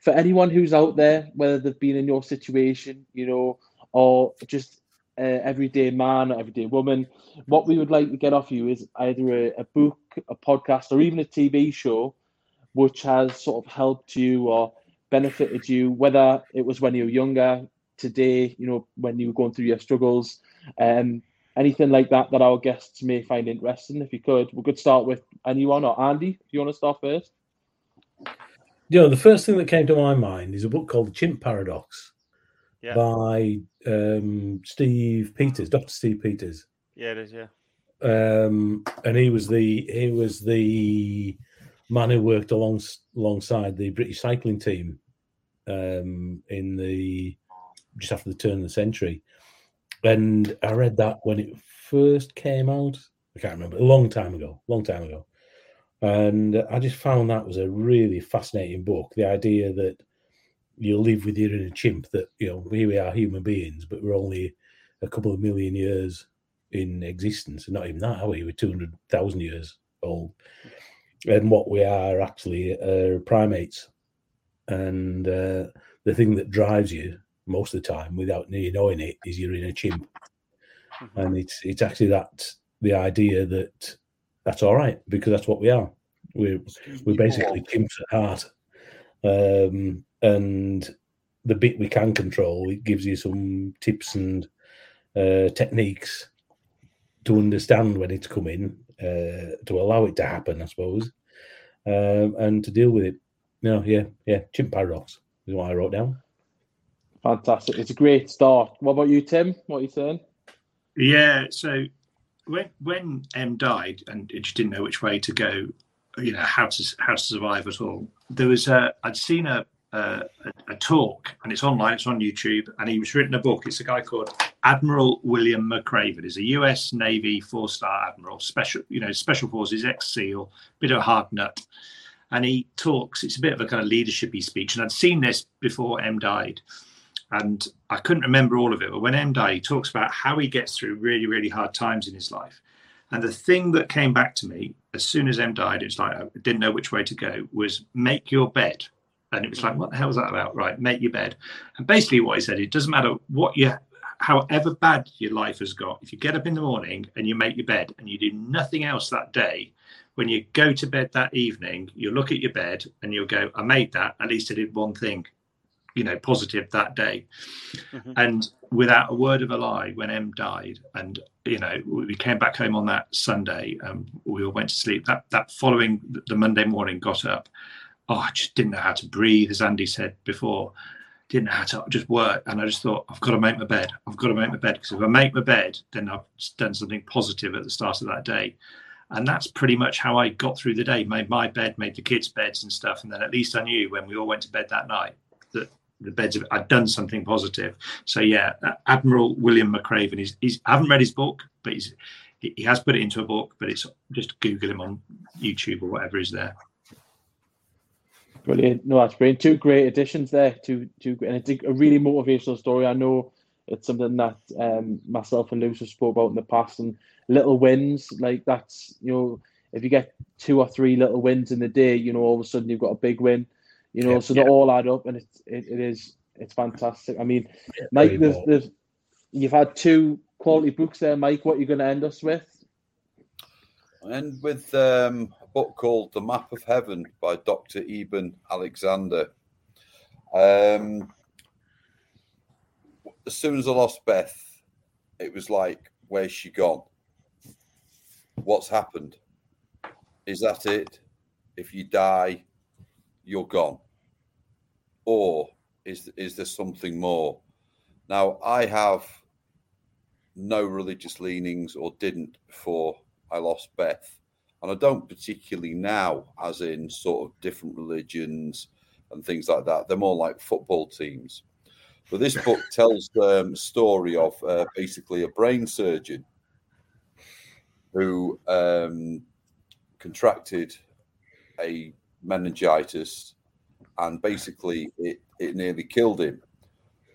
For anyone who's out there, whether they've been in your situation, you know, or just uh, everyday man or everyday woman, what we would like to get off you is either a, a book, a podcast, or even a TV show which has sort of helped you or benefited you, whether it was when you were younger, today, you know, when you were going through your struggles, um, anything like that that our guests may find interesting. If you could, we could start with anyone or Andy. If you want to start first.
You know, the first thing that came to my mind is a book called The Chimp Paradox
Yeah.
by um, Steve Peters, Dr. Steve Peters.
Yeah, it is. Yeah.
um, and he was the he was the man who worked along alongside the British cycling team um, in the just after the turn of the century. And I read that when it first came out. I can't remember a long time ago, long time ago. And I just found that was a really fascinating book. The idea that you live with your inner chimp, that you know, here we are human beings, but we're only a couple of million years in existence, not even that, are we? We're 200,000 years old. And what we are actually are primates. And uh, the thing that drives you most of the time without you knowing it is you're in a chimp. And it's it's actually that the idea that that's all right because that's what we are. We're we're basically chimps at heart. Um, and the bit we can control, it gives you some tips and uh, techniques to understand when it's coming, uh, to allow it to happen, I suppose, um, and to deal with it. No, yeah, yeah, chimp paradox is what I wrote down.
Fantastic. It's a great start. What about you, Tim? What are you saying?
Yeah. So when when M died and it just didn't know which way to go, you know how to how to survive at all. There was a I'd seen a a, a talk and it's online. It's on YouTube, and he was written a book. It's a guy called Admiral William McRaven. He's a U.S. Navy four-star admiral, special you know special forces, ex-SEAL, bit of a hard nut. And he talks. It's a bit of a kind of leadershipy speech, and I'd seen this before M died and I couldn't remember all of it. But when M died, he talks about how he gets through really, really hard times in his life. And the thing that came back to me as soon as M died, it's like I didn't know which way to go. Was make your bed, and it was like, what the hell is that about? Right, make your bed. And basically, what he said, it doesn't matter what you, however bad your life has got. If you get up in the morning and you make your bed and you do nothing else that day, when you go to bed that evening, you look at your bed and you'll go, I made that. At least I did one thing you know positive that day
Mhm.
and without a word of a lie when m died and you know we came back home on that sunday and we all went to sleep that that following the monday morning got up oh i just didn't know how to breathe as andy said before didn't know how to just work. And I just thought, I've got to make my bed. I've got to make my bed because if I make my bed, then I've done something positive at the start of that day. And that's pretty much how I got through the day. Made my bed, made the kids' beds and stuff. And then at least I knew when we all went to bed that night the beds of I'd done something positive. So yeah, Admiral William McRaven. He's, he's I haven't read his book, but he's he has put it into a book. But it's just Google him on YouTube or whatever is there.
Brilliant. No, that's brilliant. Two great additions there. Two, two, and it's a really motivational story. I know it's something that um, myself and have spoke about in the past, and little wins like that's you know if you get two or three little wins in the day, you know all of a sudden you've got a big win. You know, yeah, so they yeah. all add up, and it's it, it is it's fantastic. I mean, yeah, Mike, there's, there's you've had two quality books there, Mike. What are you going to end us with?
And with um, a book called The Map of Heaven by Dr. Eben Alexander. Um, as soon as I lost Beth, it was like, where's she gone? What's happened? Is that it? If you die, you're gone. Or is, is there something more? Now, I have no religious leanings or didn't before I lost Beth and I don't particularly now, as in sort of different religions and things like that. They're more like football teams. But this book [LAUGHS] tells um, story of uh, basically a brain surgeon who um, contracted a meningitis and basically it, it nearly killed him.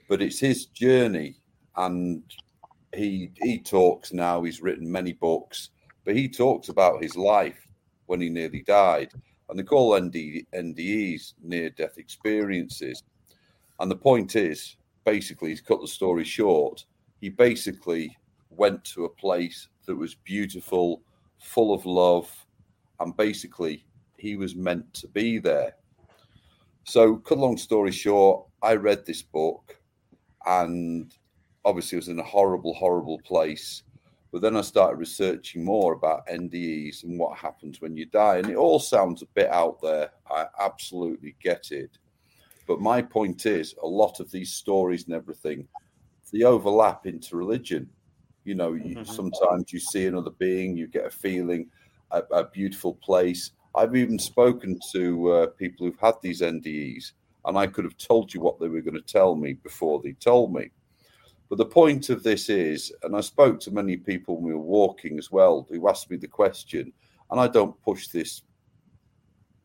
But it's his journey, and he he talks now. He's written many books but he talks about his life when he nearly died, and they call ND, NDEs near death experiences. And the point is, basically, to cut the story short, he basically went to a place that was beautiful, full of love, and basically he was meant to be there. So, cut long story short, I read this book, and obviously it was in a horrible, horrible place. But then I started researching more about NDEs and what happens when you die. And it all sounds a bit out there. I absolutely get it. But my point is, a lot of these stories and everything, they overlap into religion. You know, you, mm-hmm. sometimes you see another being, you get a feeling, a, a beautiful place. I've even spoken to uh, people who've had these NDEs, and I could have told you what they were going to tell me before they told me. But the point of this is, and I spoke to many people when we were walking as well who asked me the question, and I don't push this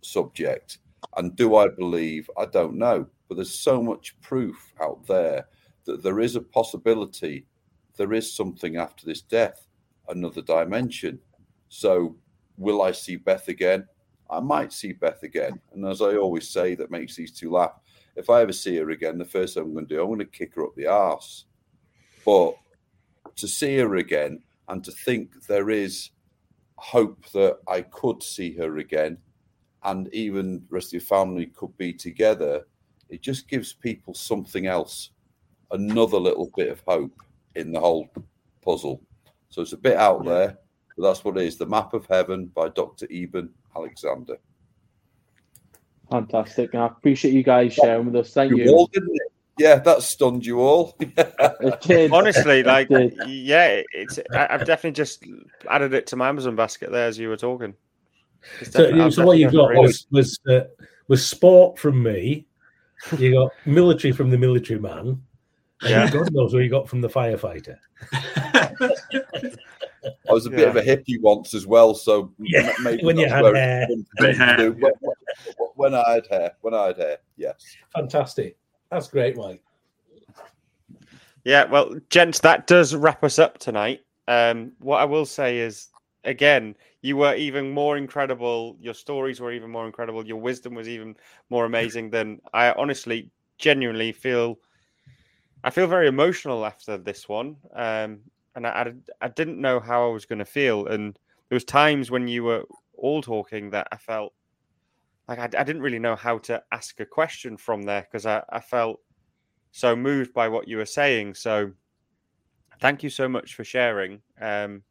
subject. And do I believe? I don't know. But there's so much proof out there that there is a possibility there is something after this death, another dimension. So, will I see Beth again? I might see Beth again. And as I always say, that makes these two laugh. If I ever see her again, the first thing I'm going to do, I'm going to kick her up the arse but to see her again and to think there is hope that I could see her again and even the rest of your family could be together, it just gives people something else, another little bit of hope in the whole puzzle. So it's a bit out there, but that's what it is. The Map of Heaven by Dr. Eben Alexander.
Fantastic. And I appreciate you guys sharing with us. Thank you. you.
All, yeah, that stunned you all. [LAUGHS]
Honestly, like, yeah, it's. I've definitely just added it to my Amazon basket there as you were talking.
So, so what you got was was, uh, was sport from me. You got military from the military man. yeah. God knows what you got from the firefighter. [LAUGHS]
I was a bit yeah. of a hippie once as well, so [LAUGHS]
yeah. maybe when you had hair.
When, when I had hair, when I had hair, yes.
Fantastic. That's great, Mike.
Yeah, well, gents, that does wrap us up tonight. Um, what I will say is, again, you were even more incredible. Your stories were even more incredible. Your wisdom was even more amazing than I honestly, genuinely feel. I feel very emotional after this one, um, and I, I, didn't know how I was going to feel. And there was times when you were all talking that I felt like I, I didn't really know how to ask a question from there because I, I felt so moved by what you were saying. So thank you so much for sharing. Um,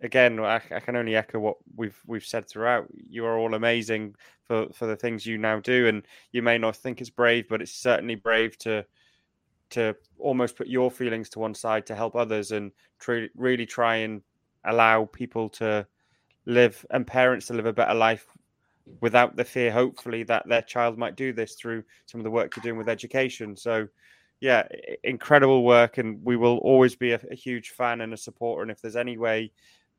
again, I, I, can only echo what we've we've said throughout. You are all amazing for for the things you now do, and you may not think it's brave, but it's certainly brave to to almost put your feelings to one side to help others and tr- really try and allow people to live and parents to live a better life without the fear, hopefully, that their child might do this through some of the work you're doing with education. So, yeah, incredible work, and we will always be a, a huge fan and a supporter. And if there's any way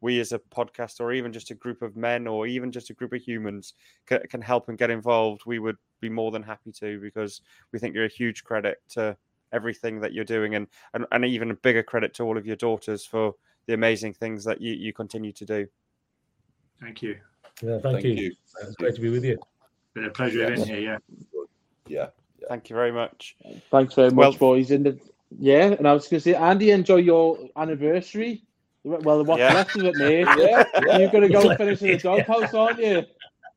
we as a podcast or even just a group of men or even just a group of humans can, can help and get involved, we would be more than happy to because we think you're a huge credit to everything that you're doing and, and, and even a bigger credit to all of your daughters for the amazing things that you, you continue to do.
Thank you.
Yeah, thank, thank you. you. It's great to be with you.
Been a pleasure yes. being here. Yeah.
yeah.
Yeah. Thank you very much.
Thanks very much, well, boys. In the, yeah, and I was going to say, Andy, enjoy your anniversary. Well, what's yeah. left of it, mate? Yeah, yeah. you're going to go and finish in the [LAUGHS] doghouse, aren't you?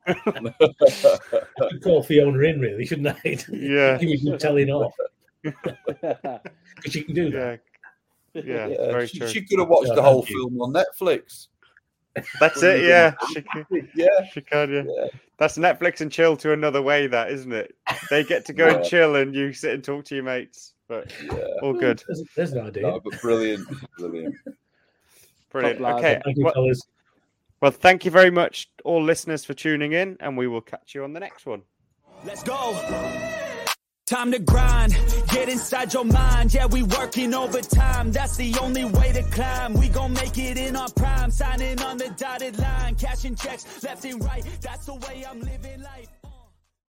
[LAUGHS]
call Fiona in, really, shouldn't I?
Yeah. [LAUGHS]
Give you telling off. Because she can do
that. Yeah, yeah, yeah. very
she,
true.
She could have watched the whole film on Netflix.
That's it, [LAUGHS] yeah. She
can, yeah,
she can, yeah. yeah. That's Netflix and chill to another way, that isn't it? They get to go [LAUGHS] yeah. and chill, and you sit and talk to your mates. But yeah. all good.
There's, there's an idea.
No, but brilliant, brilliant,
brilliant. Okay, thank well, well, thank you very much, all listeners, for tuning in, and we will catch you on the next one.
Let's go. Time to grind, get inside your mind. Yeah, we working overtime. That's the only way to climb. We gon' make it in our prime. Signing on the dotted line, cashing checks left and right. That's the way I'm living life.